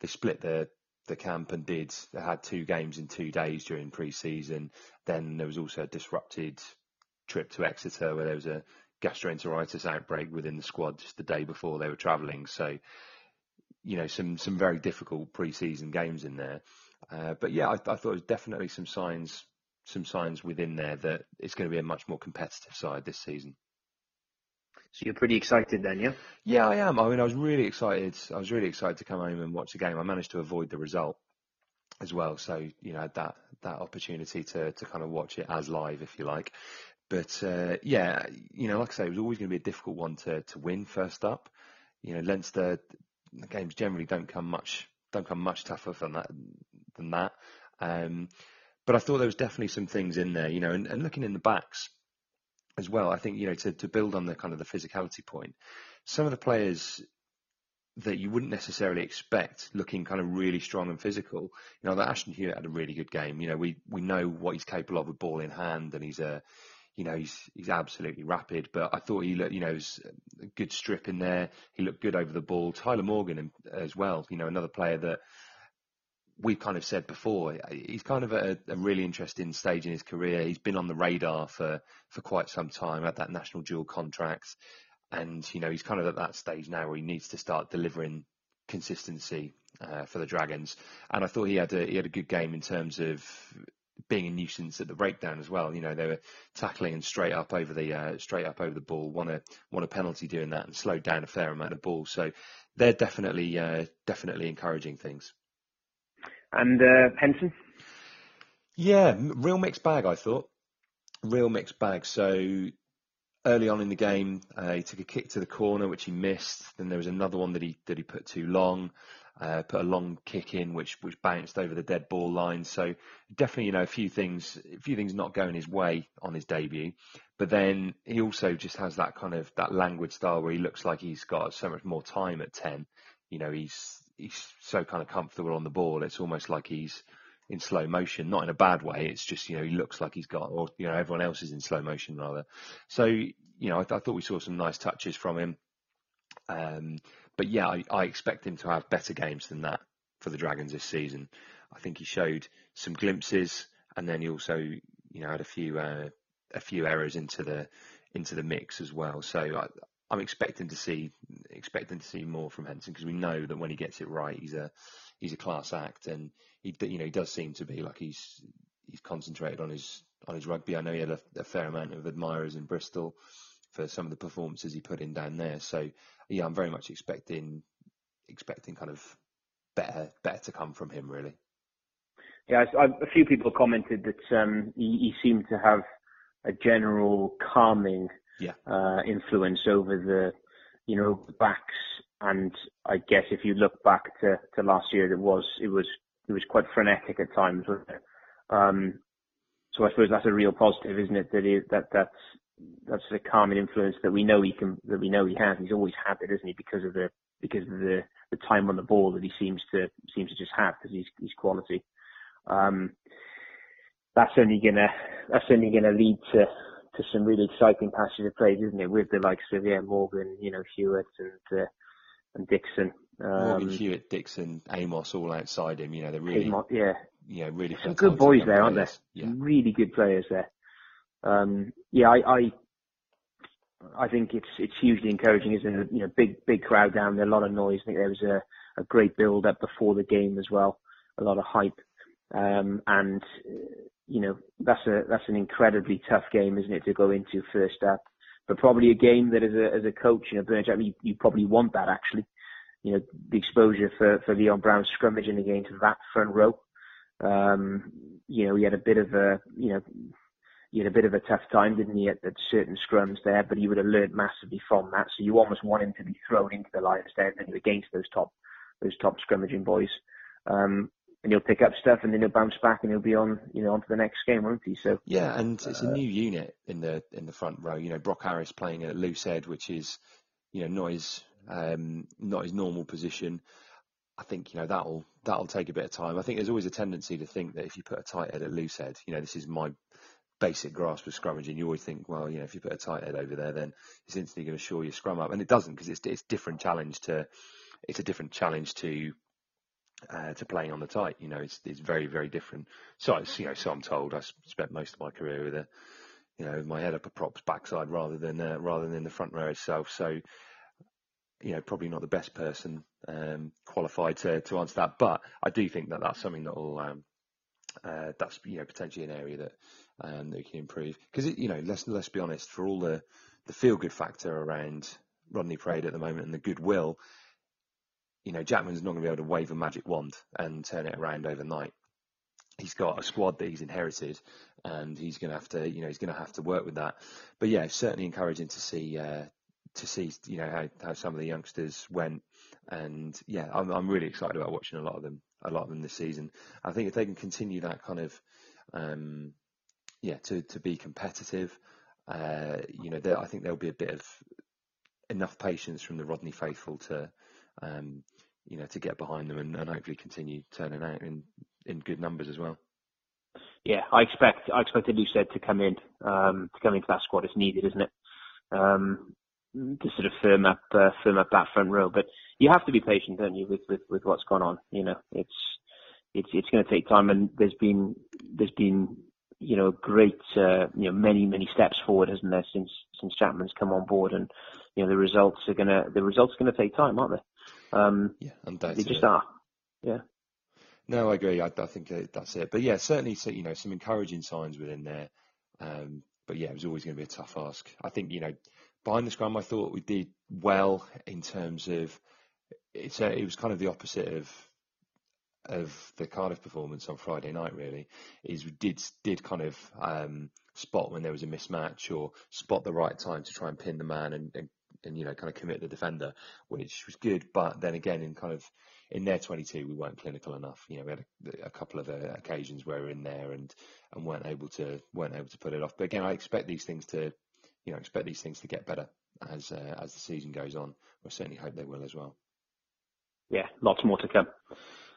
they split the the camp and did they had two games in two days during pre-season. Then there was also a disrupted trip to Exeter where there was a gastroenteritis outbreak within the squad just the day before they were travelling. So you know some some very difficult pre-season games in there. Uh, but yeah, I, I thought there was definitely some signs some signs within there that it's going to be a much more competitive side this season. So you're pretty excited then, yeah? Yeah, I am. I mean, I was really excited. I was really excited to come home and watch the game. I managed to avoid the result as well, so you know that that opportunity to to kind of watch it as live, if you like. But uh, yeah, you know, like I say, it was always going to be a difficult one to to win first up. You know, Leinster the games generally don't come much don't come much tougher than that than that. Um, but I thought there was definitely some things in there, you know, and, and looking in the backs, as well. I think you know to to build on the kind of the physicality point, some of the players that you wouldn't necessarily expect looking kind of really strong and physical. You know, that Ashton Hewitt had a really good game. You know, we we know what he's capable of with ball in hand, and he's a you know, he's he's absolutely rapid. But I thought he looked, you know, was a good strip in there. He looked good over the ball. Tyler Morgan as well. You know, another player that we've kind of said before, he's kind of at a, a, really interesting stage in his career. He's been on the radar for, for quite some time at that national dual contract. And, you know, he's kind of at that stage now where he needs to start delivering consistency uh, for the Dragons. And I thought he had a, he had a good game in terms of being a nuisance at the breakdown as well. You know, they were tackling and straight up over the uh, straight up over the ball, won a won a penalty doing that, and slowed down a fair amount of ball. So they're definitely uh, definitely encouraging things. And uh, Henson? Yeah, real mixed bag, I thought. Real mixed bag. So early on in the game, uh, he took a kick to the corner, which he missed. Then there was another one that he that he put too long. Uh, put a long kick in, which which bounced over the dead ball line. So definitely, you know, a few things, a few things not going his way on his debut. But then he also just has that kind of that languid style where he looks like he's got so much more time at ten. You know, he's he's so kind of comfortable on the ball. It's almost like he's in slow motion, not in a bad way. It's just, you know, he looks like he's got, or, you know, everyone else is in slow motion rather. So, you know, I, I thought we saw some nice touches from him. Um, but yeah, I, I expect him to have better games than that for the Dragons this season. I think he showed some glimpses and then he also, you know, had a few, uh, a few errors into the, into the mix as well. So I, I'm expecting to see expecting to see more from Henson because we know that when he gets it right, he's a he's a class act, and he you know he does seem to be like he's he's concentrated on his on his rugby. I know he had a, a fair amount of admirers in Bristol for some of the performances he put in down there. So yeah, I'm very much expecting expecting kind of better better to come from him really. Yeah, I, I, a few people commented that um, he, he seemed to have a general calming yeah. uh, influence over the, you know, backs. And I guess if you look back to, to last year, it was it was it was quite frenetic at times, wasn't it? Um, so I suppose that's a real positive, isn't it? That he, that that's that's a calming influence that we know he can that we know he has. He's always had it, isn't he? Because of the because of the the time on the ball that he seems to seems to just have because he's he's quality. Um, that's only gonna that's only gonna lead to to some really exciting passages of plays, isn't it? With the likes of yeah Morgan, you know Hewitt and uh, and Dixon. Um, Morgan, Hewitt, Dixon, Amos, all outside him. You know they're really Amos, yeah yeah really some good boys there, aren't there? Yeah. Really good players there. Um, yeah, I, I I think it's it's hugely encouraging, isn't it? You know, big big crowd down there, a lot of noise. I think there was a, a great build up before the game as well, a lot of hype, um, and you know that's a that's an incredibly tough game, isn't it, to go into first up? But probably a game that as a as a coach, you know, Bernard, I mean, you, you probably want that actually. You know, the exposure for for Leon Brown scrummaging against that front row. Um, you know, he had a bit of a you know he had a bit of a tough time, didn't he, at, at certain scrums there, but he would have learned massively from that. So you almost want him to be thrown into the lion's den against those top those top scrummaging boys. Um, and he'll pick up stuff and then he'll bounce back and he'll be on, you know, on to the next game, won't he? So yeah, and it's a new unit in the in the front row. You know, Brok Harris playing at loose head, which is, you know, not his um, not his normal position. I think you know that'll that'll take a bit of time. I think there's always a tendency to think that if you put a tight head at loose head, you know, this is my basic grasp of scrummaging, you always think, well, you know, if you put a tight head over there, then it's instantly going to shore your scrum up, and it doesn't because it's it's different challenge to it's a different challenge to uh, to playing on the tight. You know, it's it's very very different. So you know, so I'm told. I spent most of my career with a you know my head up a prop's backside rather than uh, rather than the front row itself. So you know, probably not the best person um, qualified to, to answer that, but I do think that that's something that will um, uh, that's you know potentially an area that um, that can improve because you know let's let's be honest for all the the feel good factor around Rodney Parade at the moment and the goodwill, you know Jackman's not going to be able to wave a magic wand and turn it around overnight. He's got a squad that he's inherited, and he's going to have to you know he's going to have to work with that. But yeah, certainly encouraging to see uh, to see you know how, how some of the youngsters went, and yeah, I'm I'm really excited about watching a lot of them a lot of them this season. I think if they can continue that kind of um, yeah to to be competitive, uh, you know, I think there'll be a bit of enough patience from the Rodney faithful to um, you know to get behind them and, and hopefully continue turning out in in good numbers as well. Yeah, I expect I expect Luced to come in um, to come into that squad as needed, isn't it? Um, to sort of firm up uh, firm up that front row. But you have to be patient, don't you, with with, with what's gone on? You know, it's it's it's going to take time, and there's been there's been you know great uh, you know many many steps forward, hasn't there, since since Jackman's come on board, and you know the results are gonna the results are gonna take time, aren't they? Um, yeah, undoubtedly. They just are. Yeah. No, I agree. I, I think that's it. But yeah, certainly, you know, some encouraging signs within there. Um, but yeah, it was always going to be a tough ask. I think you know behind the scrum, I thought we did well in terms of it's a, it was kind of the opposite of of the Cardiff performance on Friday night. Really, is we did did kind of um, spot when there was a mismatch or spot the right time to try and pin the man and, and and you know kind of commit the defender, which was good. But then again, in kind of in their 22, we weren't clinical enough. You know, we had a, a couple of uh, occasions where we were in there and and weren't able to weren't able to put it off. But again, I expect these things to you know, expect these things to get better as uh, as the season goes on. We certainly hope they will as well. Yeah, lots more to come.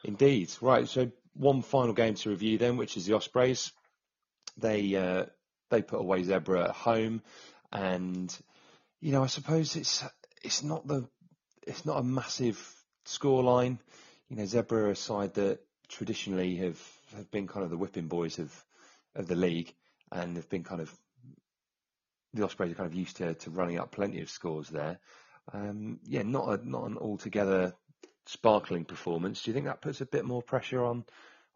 Indeed. Right. So one final game to review then, which is the Ospreys. They uh, they put away Zebre at home, and you know, I suppose it's it's not the it's not a massive scoreline. You know, Zebre are a side that traditionally have have been kind of the whipping boys of of the league and have been kind of the Ospreys are kind of used to, to running up plenty of scores there. Um, yeah, not a, not an altogether sparkling performance. Do you think that puts a bit more pressure on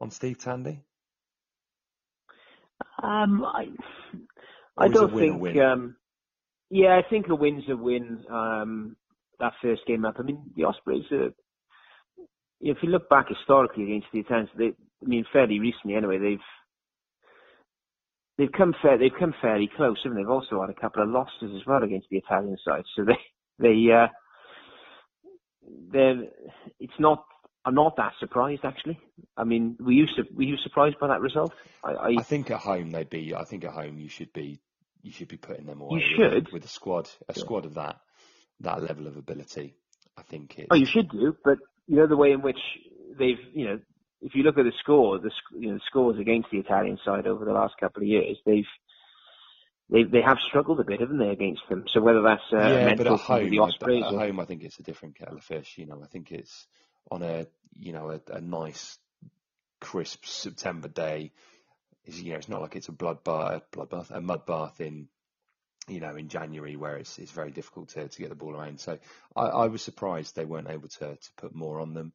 on Steve Tandy? Um, I I don't think. Um, yeah, I think a win's a win. Um, that first game up. I mean, the Ospreys are. If you look back historically against the Italians, they, I mean, fairly recently anyway, they've they've come fair, they've come fairly close, they? They've also had a couple of losses as well against the Italian side, so they they uh, they it's not. I'm not that surprised actually. I mean, were you were you surprised by that result? I, I, I think at home they'd be. I think at home you should be you should be putting them away. You should with, with a squad a yeah. squad of that that level of ability. I think it. Oh, you should do, but you know the way in which they've you know if you look at the score, the you know, scores against the Italian side over the last couple of years, they've they they have struggled a bit, haven't they, against them? So whether that's uh, yeah, but at home, the Ospreys at or... home, I think it's a different kettle of fish. You know, I think it's on a you know a, a nice, crisp September day. It's, you know, it's not like it's a bloodbath, bloodbath, a mud bath in you know, in January where it's it's very difficult to, to get the ball around. So I, I was surprised they weren't able to to put more on them.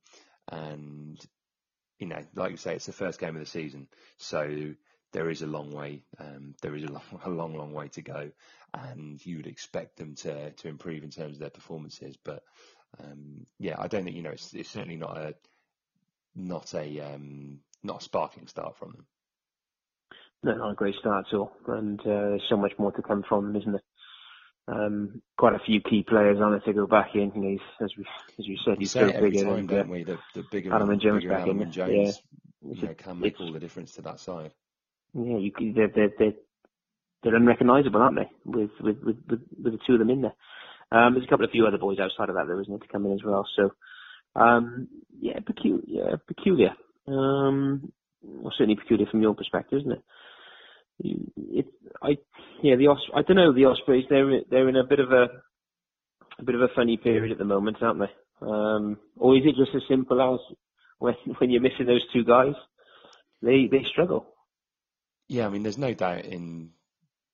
And you know, like you say, it's the first game of the season, so there is a long way. Um, there is a long, a long, long way to go, and you would expect them to to improve in terms of their performances. But um, yeah, I don't think you know it's, it's certainly not a not a um, not a sparkling start from them. No, not a great start at all, and uh, there's so much more to come from them, isn't there? Um, quite a few key players on it to go back in. You know, as we as we said, he's say so it every bigger time, than uh, we? The, the bigger Adam and Jones bigger back Adam in. and Jones, Yeah. you know, can make all the difference to that side. Yeah, you, they're they're they're, they're unrecognisable, aren't they? With, with with with with the two of them in there. Um, there's a couple of few other boys outside of that, though, isn't it, to come in as well. So, um, yeah, peculiar, yeah, peculiar. Um, well, certainly peculiar from your perspective, isn't it? It, I, yeah, the Os, I don't know, the Ospreys, they're they're in a bit of a a bit of a funny period at the moment, aren't they? Um, or is it just as simple as when when you're missing those two guys, they they struggle. Yeah, I mean, there's no doubt in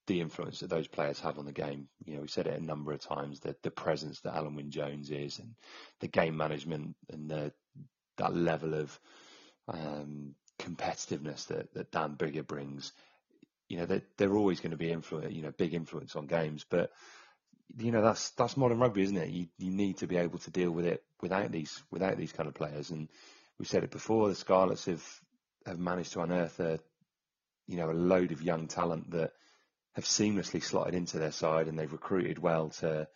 the influence that those players have on the game. You know, we said it a number of times that the presence that Alun Wyn Jones is, and the game management, and the that level of um, competitiveness that, that Dan Biggar brings. You know, they're, they're always going to be influence, you know, big influence on games, but you know that's that's modern rugby, isn't it? You you need to be able to deal with it without these without these kind of players. And we've said it before, the Scarlets have have managed to unearth a you know a load of young talent that have seamlessly slotted into their side, and they've recruited well to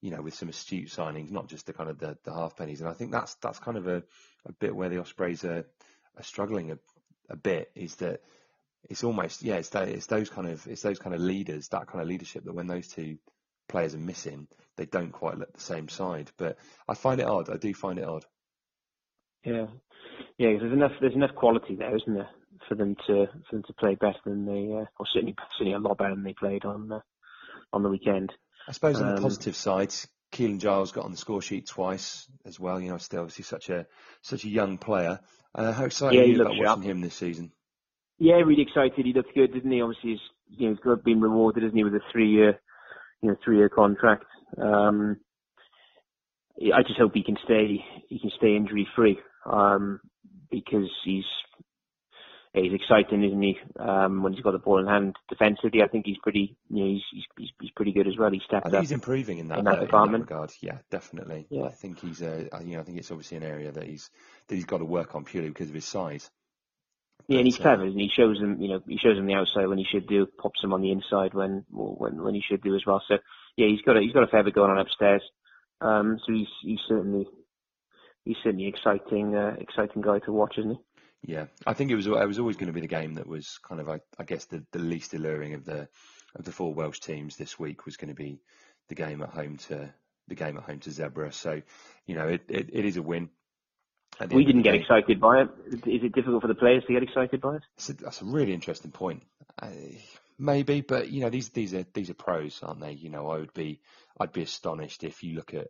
you know with some astute signings, not just the kind of the, the Halfpennys. And I think that's that's kind of a, a bit where the Ospreys are, are struggling a, a bit is that it's almost yeah it's that it's those kind of it's those kind of leaders that kind of leadership that when those two players are missing they don't quite look the same side but I find it odd I do find it odd Yeah, yeah. there's enough there's enough quality there, isn't there, for them to for them to play better than they, uh, or certainly certainly a lot better than they played on uh, on the weekend. I suppose on the Um, positive side Keelan Giles got on the score sheet twice as well you know still obviously such a such a young player uh, how excited Yeah, are you about sharp. watching him this season Yeah, really excited. He looked good, didn't he? Obviously, he's you know he's got been rewarded, isn't he, with a three year you know three year contract. Um, I just hope he can stay he can stay injury free um, because he's he's exciting, isn't he? Um, when he's got the ball in hand defensively, I think he's pretty you know he's he's, he's, he's pretty good as well. He stepped I think up. he's improving in that, in that uh, in that department. regard. Yeah, definitely. Yeah. I think he's uh, you know I think it's obviously an area that he's that he's got to work on purely because of his size. Yeah, and he's uh, clever, and he shows them, you know, he shows them the outside when he should do, pops them on the inside when when when he should do as well. So yeah, he's got a he's got a fair bit going on upstairs. Um, so he's he's certainly he's certainly exciting uh, exciting guy to watch, isn't he? Yeah, I think it was it was always going to be the game that was kind of I, I guess the, the least alluring of the of the four Welsh teams this week was going to be the game at home to the game at home to Zebre. So you know it, it, it is a win. We didn't get excited by it. Is it difficult for the players to get excited by it? That's a, that's a really interesting point. Uh, maybe, but you know, these these are these are pros, aren't they? You know, I would be I'd be astonished if you look at,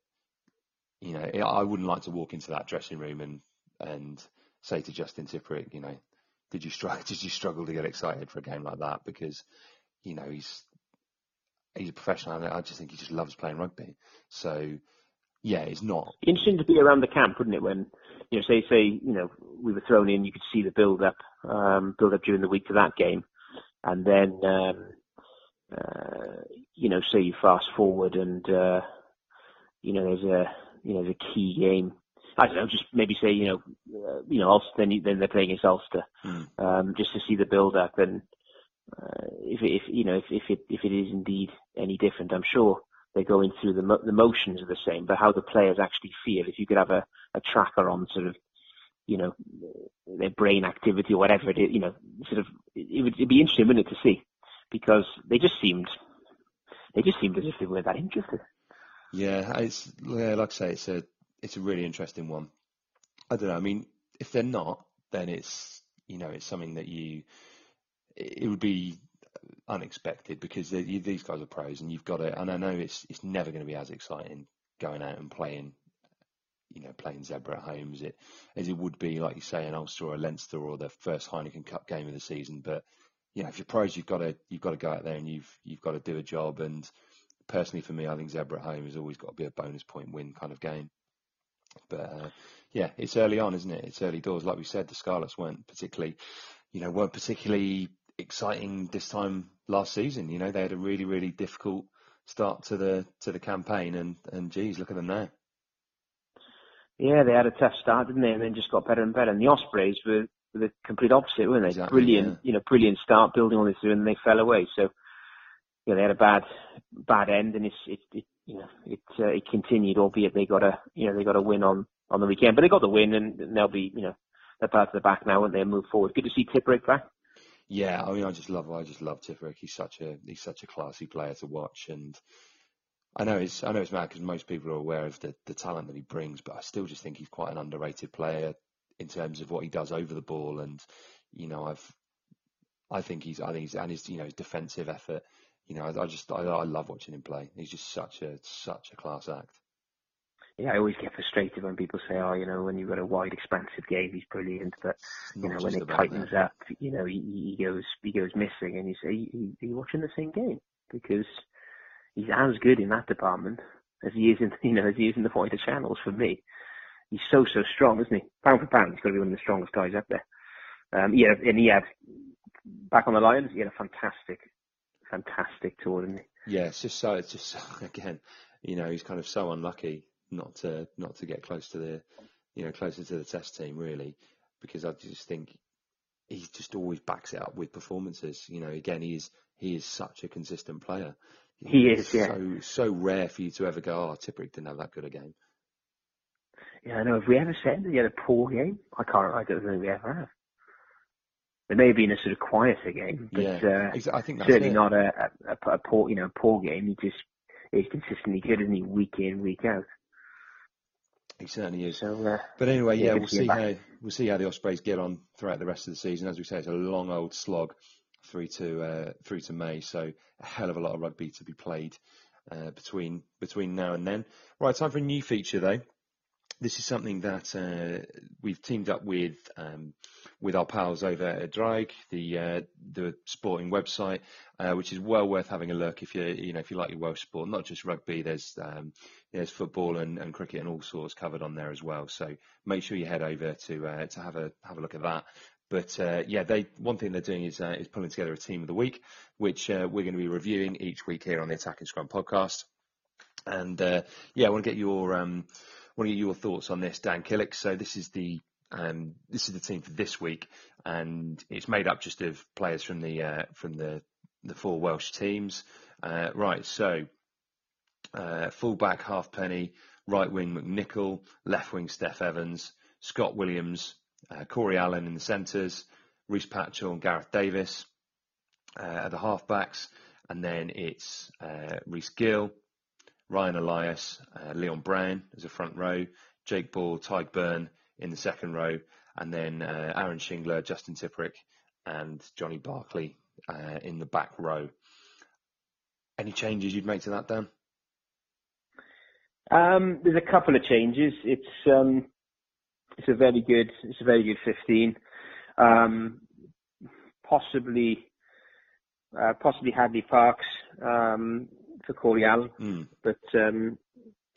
you know, I wouldn't like to walk into that dressing room and and say to Justin Tipuric, you know, did you struggle did you struggle to get excited for a game like that? Because you know he's he's a professional. and I just think he just loves playing rugby. So yeah, it's not. Interesting to be around the camp, wouldn't it? When you know, say say you know we were thrown in, you could see the build up, um, build up during the week to that game, and then um, uh, you know, say you fast forward and uh, you know there's a you know there's a key game. I don't know, just maybe say you know, uh, you know, Ulster, then you, then they're playing against Ulster, Mm. um, just to see the build up and uh, if if you know if if it if it is indeed any different, I'm sure they're going through the mo- the motions are the same, but how the players actually feel. If you could have a, a tracker on sort of you know their brain activity or whatever it is, you know, sort of it would it'd be interesting, wouldn't it, to see because they just seemed they just seemed as if they weren't that interested. Yeah, it's yeah, like I say, it's a it's a really interesting one. I don't know. I mean, if they're not, then it's you know it's something that you it would be unexpected because these guys are pros and you've got to. And I know it's it's never going to be as exciting going out and playing, you know, playing Zebre at home as it as it would be, like you say, an Ulster or Leinster or the first Heineken Cup game of the season. But you know, if you're pros, you've got to you've got to go out there and you've you've got to do a job. And personally, for me, I think Zebre at home has always got to be a bonus point win kind of game. But uh, yeah, it's early on, isn't it? It's early doors. Like we said, the Scarlets weren't particularly, you know, weren't particularly exciting this time last season. You know, they had a really really difficult start to the to the campaign, and and geez, look at them now. Yeah, they had a tough start, didn't they? And then just got better and better. And the Ospreys were, were the complete opposite, weren't they? Exactly, brilliant, yeah. you know, brilliant start, building all this, and they fell away. So, yeah, they had a bad, bad end, and it's, it, it you know, it, uh, it continued, albeit they got a, you know, they got a win on on the weekend, but they got the win, and they'll be, you know, they're part of the back now, and they move forward. Good to see Tipuric back. Yeah, I mean, I just love, I just love Tipuric. He's such a, he's such a classy player to watch, and I know it's, I know it's mad because most people are aware of the, the talent that he brings, but I still just think he's quite an underrated player in terms of what he does over the ball, and you know, I've, I think he's, I think he's, and his, you know, his defensive effort. You know, I, I just, I, I love watching him play. He's just such a, such a class act. Yeah, I always get frustrated when people say, "Oh, you know, when you've got a wide, expansive game, he's brilliant," but you know, when it tightens that. up, you know, he, he goes, he goes missing, and you say, "Are you watching the same game?" Because he's as good in that department as he is in, you know, as he is in the wider channels. For me, he's so so strong, isn't he? Pound for pound, he's got to be one of the strongest guys up there. Um, yeah, and he had back on the Lions, he had a fantastic, fantastic tour, didn't he? Yeah, it's just so, it's just again, you know, he's kind of so unlucky not to, not to get close to the, you know, closer to the test team really, because I just think he just always backs it up with performances. You know, again, he is, he is such a consistent player. He is, yeah. So, so rare for you to ever go, oh, Tipuric didn't have that good a game. Yeah, I know. Have we ever said that he had a poor game? I can't. I don't think we ever have. It may have been a sort of quieter game, but Yeah, uh, I think certainly it. not a, a, a poor, you know, poor game. He just is consistently good, isn't he? Week in, week out. He certainly is. So, uh, But anyway, yeah, we'll see see how we'll see how the Ospreys get on throughout the rest of the season. As we say, it's a long old slog through to uh, through to May, so a hell of a lot of rugby to be played uh, between between now and then. Right, time for a new feature though. This is something that uh, we've teamed up with um, with our pals over at Drag, the uh, the sporting website, uh, which is well worth having a look if you you know if you like your Welsh sport, not just rugby. There's um, there's football and, and cricket and all sorts covered on there as well. So make sure you head over to uh, to have a have a look at that. But uh, yeah, they one thing they're doing is uh, is pulling together a team of the week, which uh, we're going to be reviewing each week here on the Attack and Scrum podcast. And uh, yeah, I want to get your um, want are your thoughts on this, Dan Killick. So this is the um, this is the team for this week, and it's made up just of players from the uh, from the the four Welsh teams. Uh, right, so uh, fullback Halfpenny, right wing McNicholl, left wing Steff Evans, Scott Williams, uh, Cory Allen in the centres, Rhys Patchell and Gareth Davies uh, at the halfbacks, and then it's uh, Rhys Gill, Ryan Elias, uh, Leon Brown as a front row, Jake Ball, Tadhg Beirne in the second row, and then uh, Aaron Shingler, Justin Tipuric, and Johnny Barclay uh, in the back row. Any changes you'd make to that, Dan? Um, there's a couple of changes. It's um, it's a very good it's a very good 15. Um, possibly uh, possibly Hadleigh Parkes um, for Cory Allen, Mm. but um,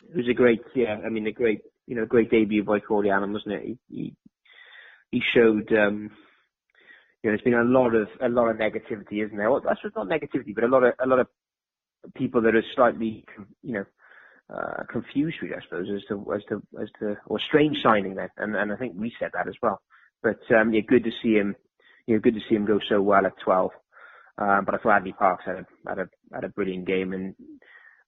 it was a great yeah. I mean a great you know great debut by Cory Allen, wasn't it? He he, he showed. Um, you know, there's been a lot of a lot of negativity, isn't there? Well, that's not negativity, but a lot of a lot of people that are slightly, you know, uh, confused with, I suppose, as to as to as to or strange signing then, and and I think we said that as well. But um, yeah, good to see him. You know, good to see him go so well at 12. Um, but I thought Hadleigh Parkes had a had a had a brilliant game, and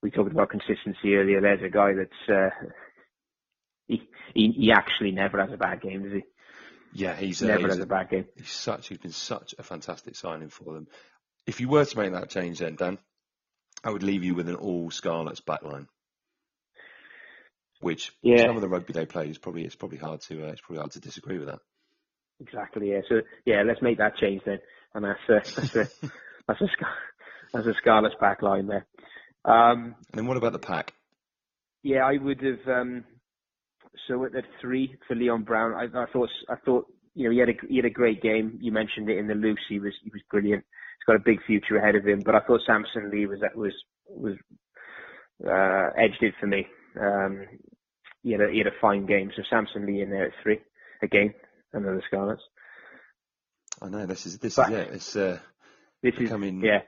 we talked about consistency earlier. There's a guy that's uh, he, he he actually never has a bad game, does he? Yeah, he's, uh, Never he's, has a bad game. he's such he's been such a fantastic signing for them. If you were to make that change, then Dan, I would leave you with an all Scarlets backline, which Yeah. some of the rugby they play is probably it's probably hard to uh, it's probably hard to disagree with that. Exactly. Yeah. So yeah, let's make that change then, and that's a that's a that's a that's a Scarlet's back line there. Um, And then what about the pack? yeah, I would have. Um, so at, at three for Leon Brown, I, I thought I thought you know, he had a he had a great game. You mentioned it in the loose. He was he was brilliant. He's got a big future ahead of him. But I thought Samson Lee was that was was uh, edged it for me. Um, he had a he had a fine game. So Samson Lee in there at three again. Another Scarlets. I know this is this But- is it. It's uh, This is becoming yeah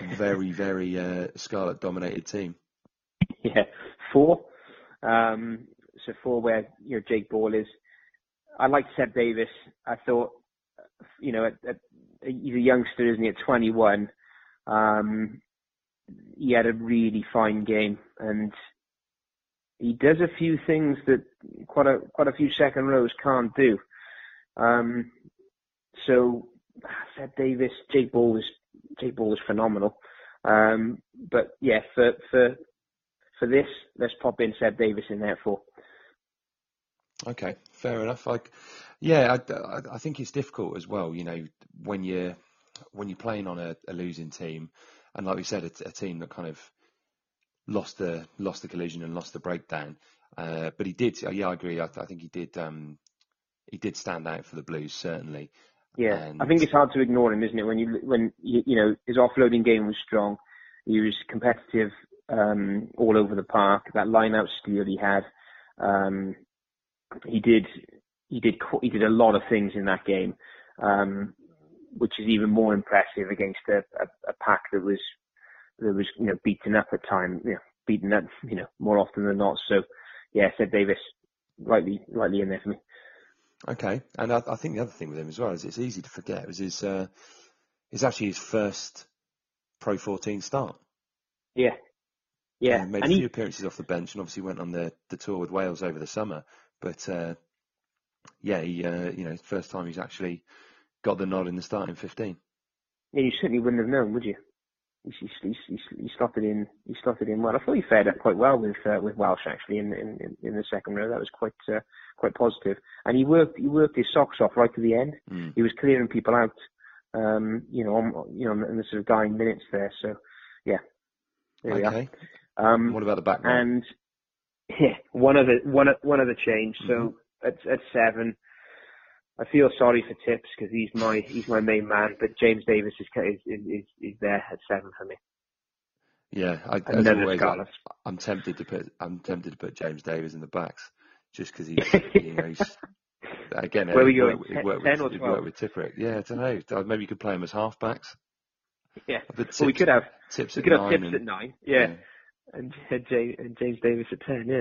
a very very uh, Scarlet dominated team. yeah four. Um, so four where you know Jake Ball is. I like Seb Davies. I thought you know at, at, he's a youngster, isn't he? At 21, um, he had a really fine game and he does a few things that quite a quite a few second rows can't do. Um, so Seb Davies, Jake Ball was Jake Ball was phenomenal. Um, but yeah, for for for this, let's pop in Seb Davies in there for. Okay, fair enough. Like, yeah, I, I, think it's difficult as well. You know, when you're when you're playing on a, a losing team, and like we said, a, a team that kind of lost the lost the collision and lost the breakdown. Uh, but he did. Yeah, I agree. I, I think he did. Um, he did stand out for the Blues certainly. Yeah, And- I think it's hard to ignore him, isn't it? When you when you, you know his offloading game was strong, he was competitive um, all over the park. That line-out steal he had, um, he did he did he did a lot of things in that game, um, which is even more impressive against a, a, a pack that was that was you know beaten up at time, you know, beaten up you know more often than not. So yeah, Seb Davies rightly rightly in there for me. Okay, and I, I think the other thing with him as well is it's easy to forget was his uh, is actually his first Pro 14 start. Yeah, yeah, Uh, made and a he few appearances off the bench and obviously went on the, the tour with Wales over the summer. But uh, yeah, he, uh, you know, first time he's actually got the nod in the starting 15. Yeah, you certainly wouldn't have known, would you? He, he, he, he slotted in. He slotted in well. I thought he fared up quite well with uh, with Welsh actually in, in in- the second row. That was quite uh, quite positive. And he worked he worked his socks off right to the end. Mm. He was clearing people out. Um, you know, on, you know, in the sort of dying minutes there. So, yeah, there we Okay. are. Um, What about the back row? and yeah, one other one one other change. So Mm-hmm. at at seven, I feel sorry for Tips because he's my he's my main man. But James Davies is is is, is there at seven for me. Yeah, I, as always, I, Scarlet. I'm tempted to put I'm tempted to put James Davies in the backs just because he's you know he's again Where we he going, worked, 10 worked 10 with, 12? worked with Tipuric. Yeah, I don't know. Maybe you could play him as halfbacks. Yeah, But well, we could have Tips we at could have nine Tips and- at nine. Yeah, and and James, and James Davies at ten. Yeah.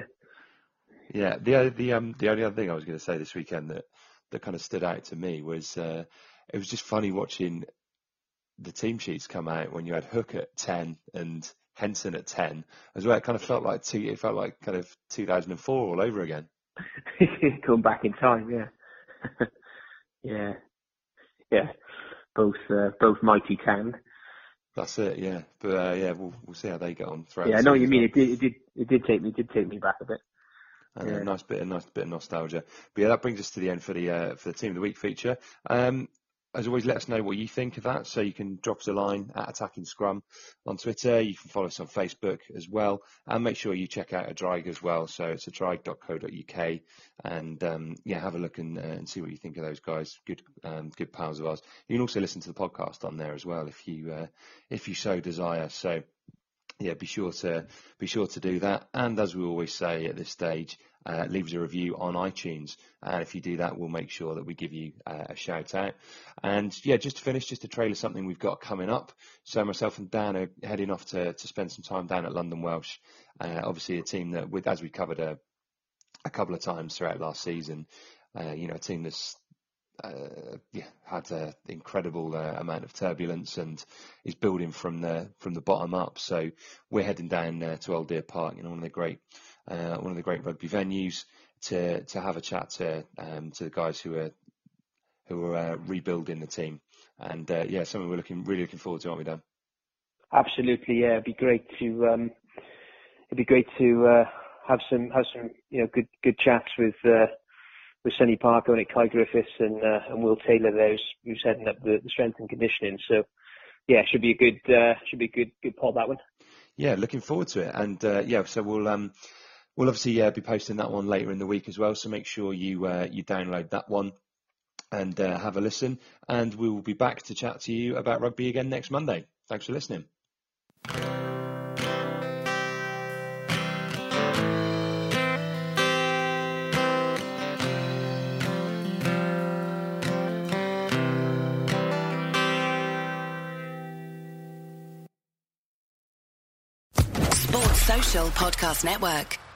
Yeah, the the um the only other thing I was going to say this weekend that that kind of stood out to me was uh, it was just funny watching the team sheets come out when you had Hook at ten and Henson at ten as well. It kind of felt like two, it felt like kind of 2004 all over again. Going back in time. Yeah. yeah. Yeah. Both uh, both mighty tanned. That's it, yeah. But uh, yeah, we'll we'll see how they get on throughout. Yeah, I know what you mean. It did, it did, it did take me, it did take me back a bit. Uh, Yeah. Nice bit, a nice bit of nostalgia. But yeah, that brings us to the end for the uh, for the team of the week feature. Um, as always, let us know what you think of that. So you can drop us a line at Attacking Scrum on Twitter. You can follow us on Facebook as well, and make sure you check out Adrige as well. So it's adrige.co.uk, and um, yeah, have a look and, uh, and see what you think of those guys. Good, um, good pals of ours. You can also listen to the podcast on there as well if you uh, if you so desire. So yeah, be sure to be sure to do that. And as we always say at this stage, uh, leave us a review on iTunes. And if you do that, we'll make sure that we give you uh, a shout out. And yeah, just to finish, just a trailer something we've got coming up. So myself and Dan are heading off to to spend some time down at London Welsh. Uh, obviously, a team that, with as we covered a a couple of times throughout last season, uh, you know, a team that's uh, yeah, had an incredible uh, amount of turbulence and is building from the from the bottom up. So we're heading down uh, to Old Deer Park, you know, one of the great uh, one of the great rugby venues to to have a chat to um, to the guys who are who are uh, rebuilding the team. And uh, yeah, something we're looking really looking forward to, aren't we, Dan? Absolutely, yeah. It'd be great to um, it'd be great to uh, have some have some you know good good chats with with Sonny Parker and Kai Griffiths and uh, and Will Taylor there who's, who's heading up the, the strength and conditioning. So yeah, should be a good uh, should be a good good pod that one. Yeah, looking forward to it. And uh, yeah, so we'll um, we'll obviously uh, be posting that one later in the week as well. So make sure you uh, you download that one. and uh, have a listen. And we will be back to chat to you about rugby again next Monday. Thanks for listening. Podcast Network.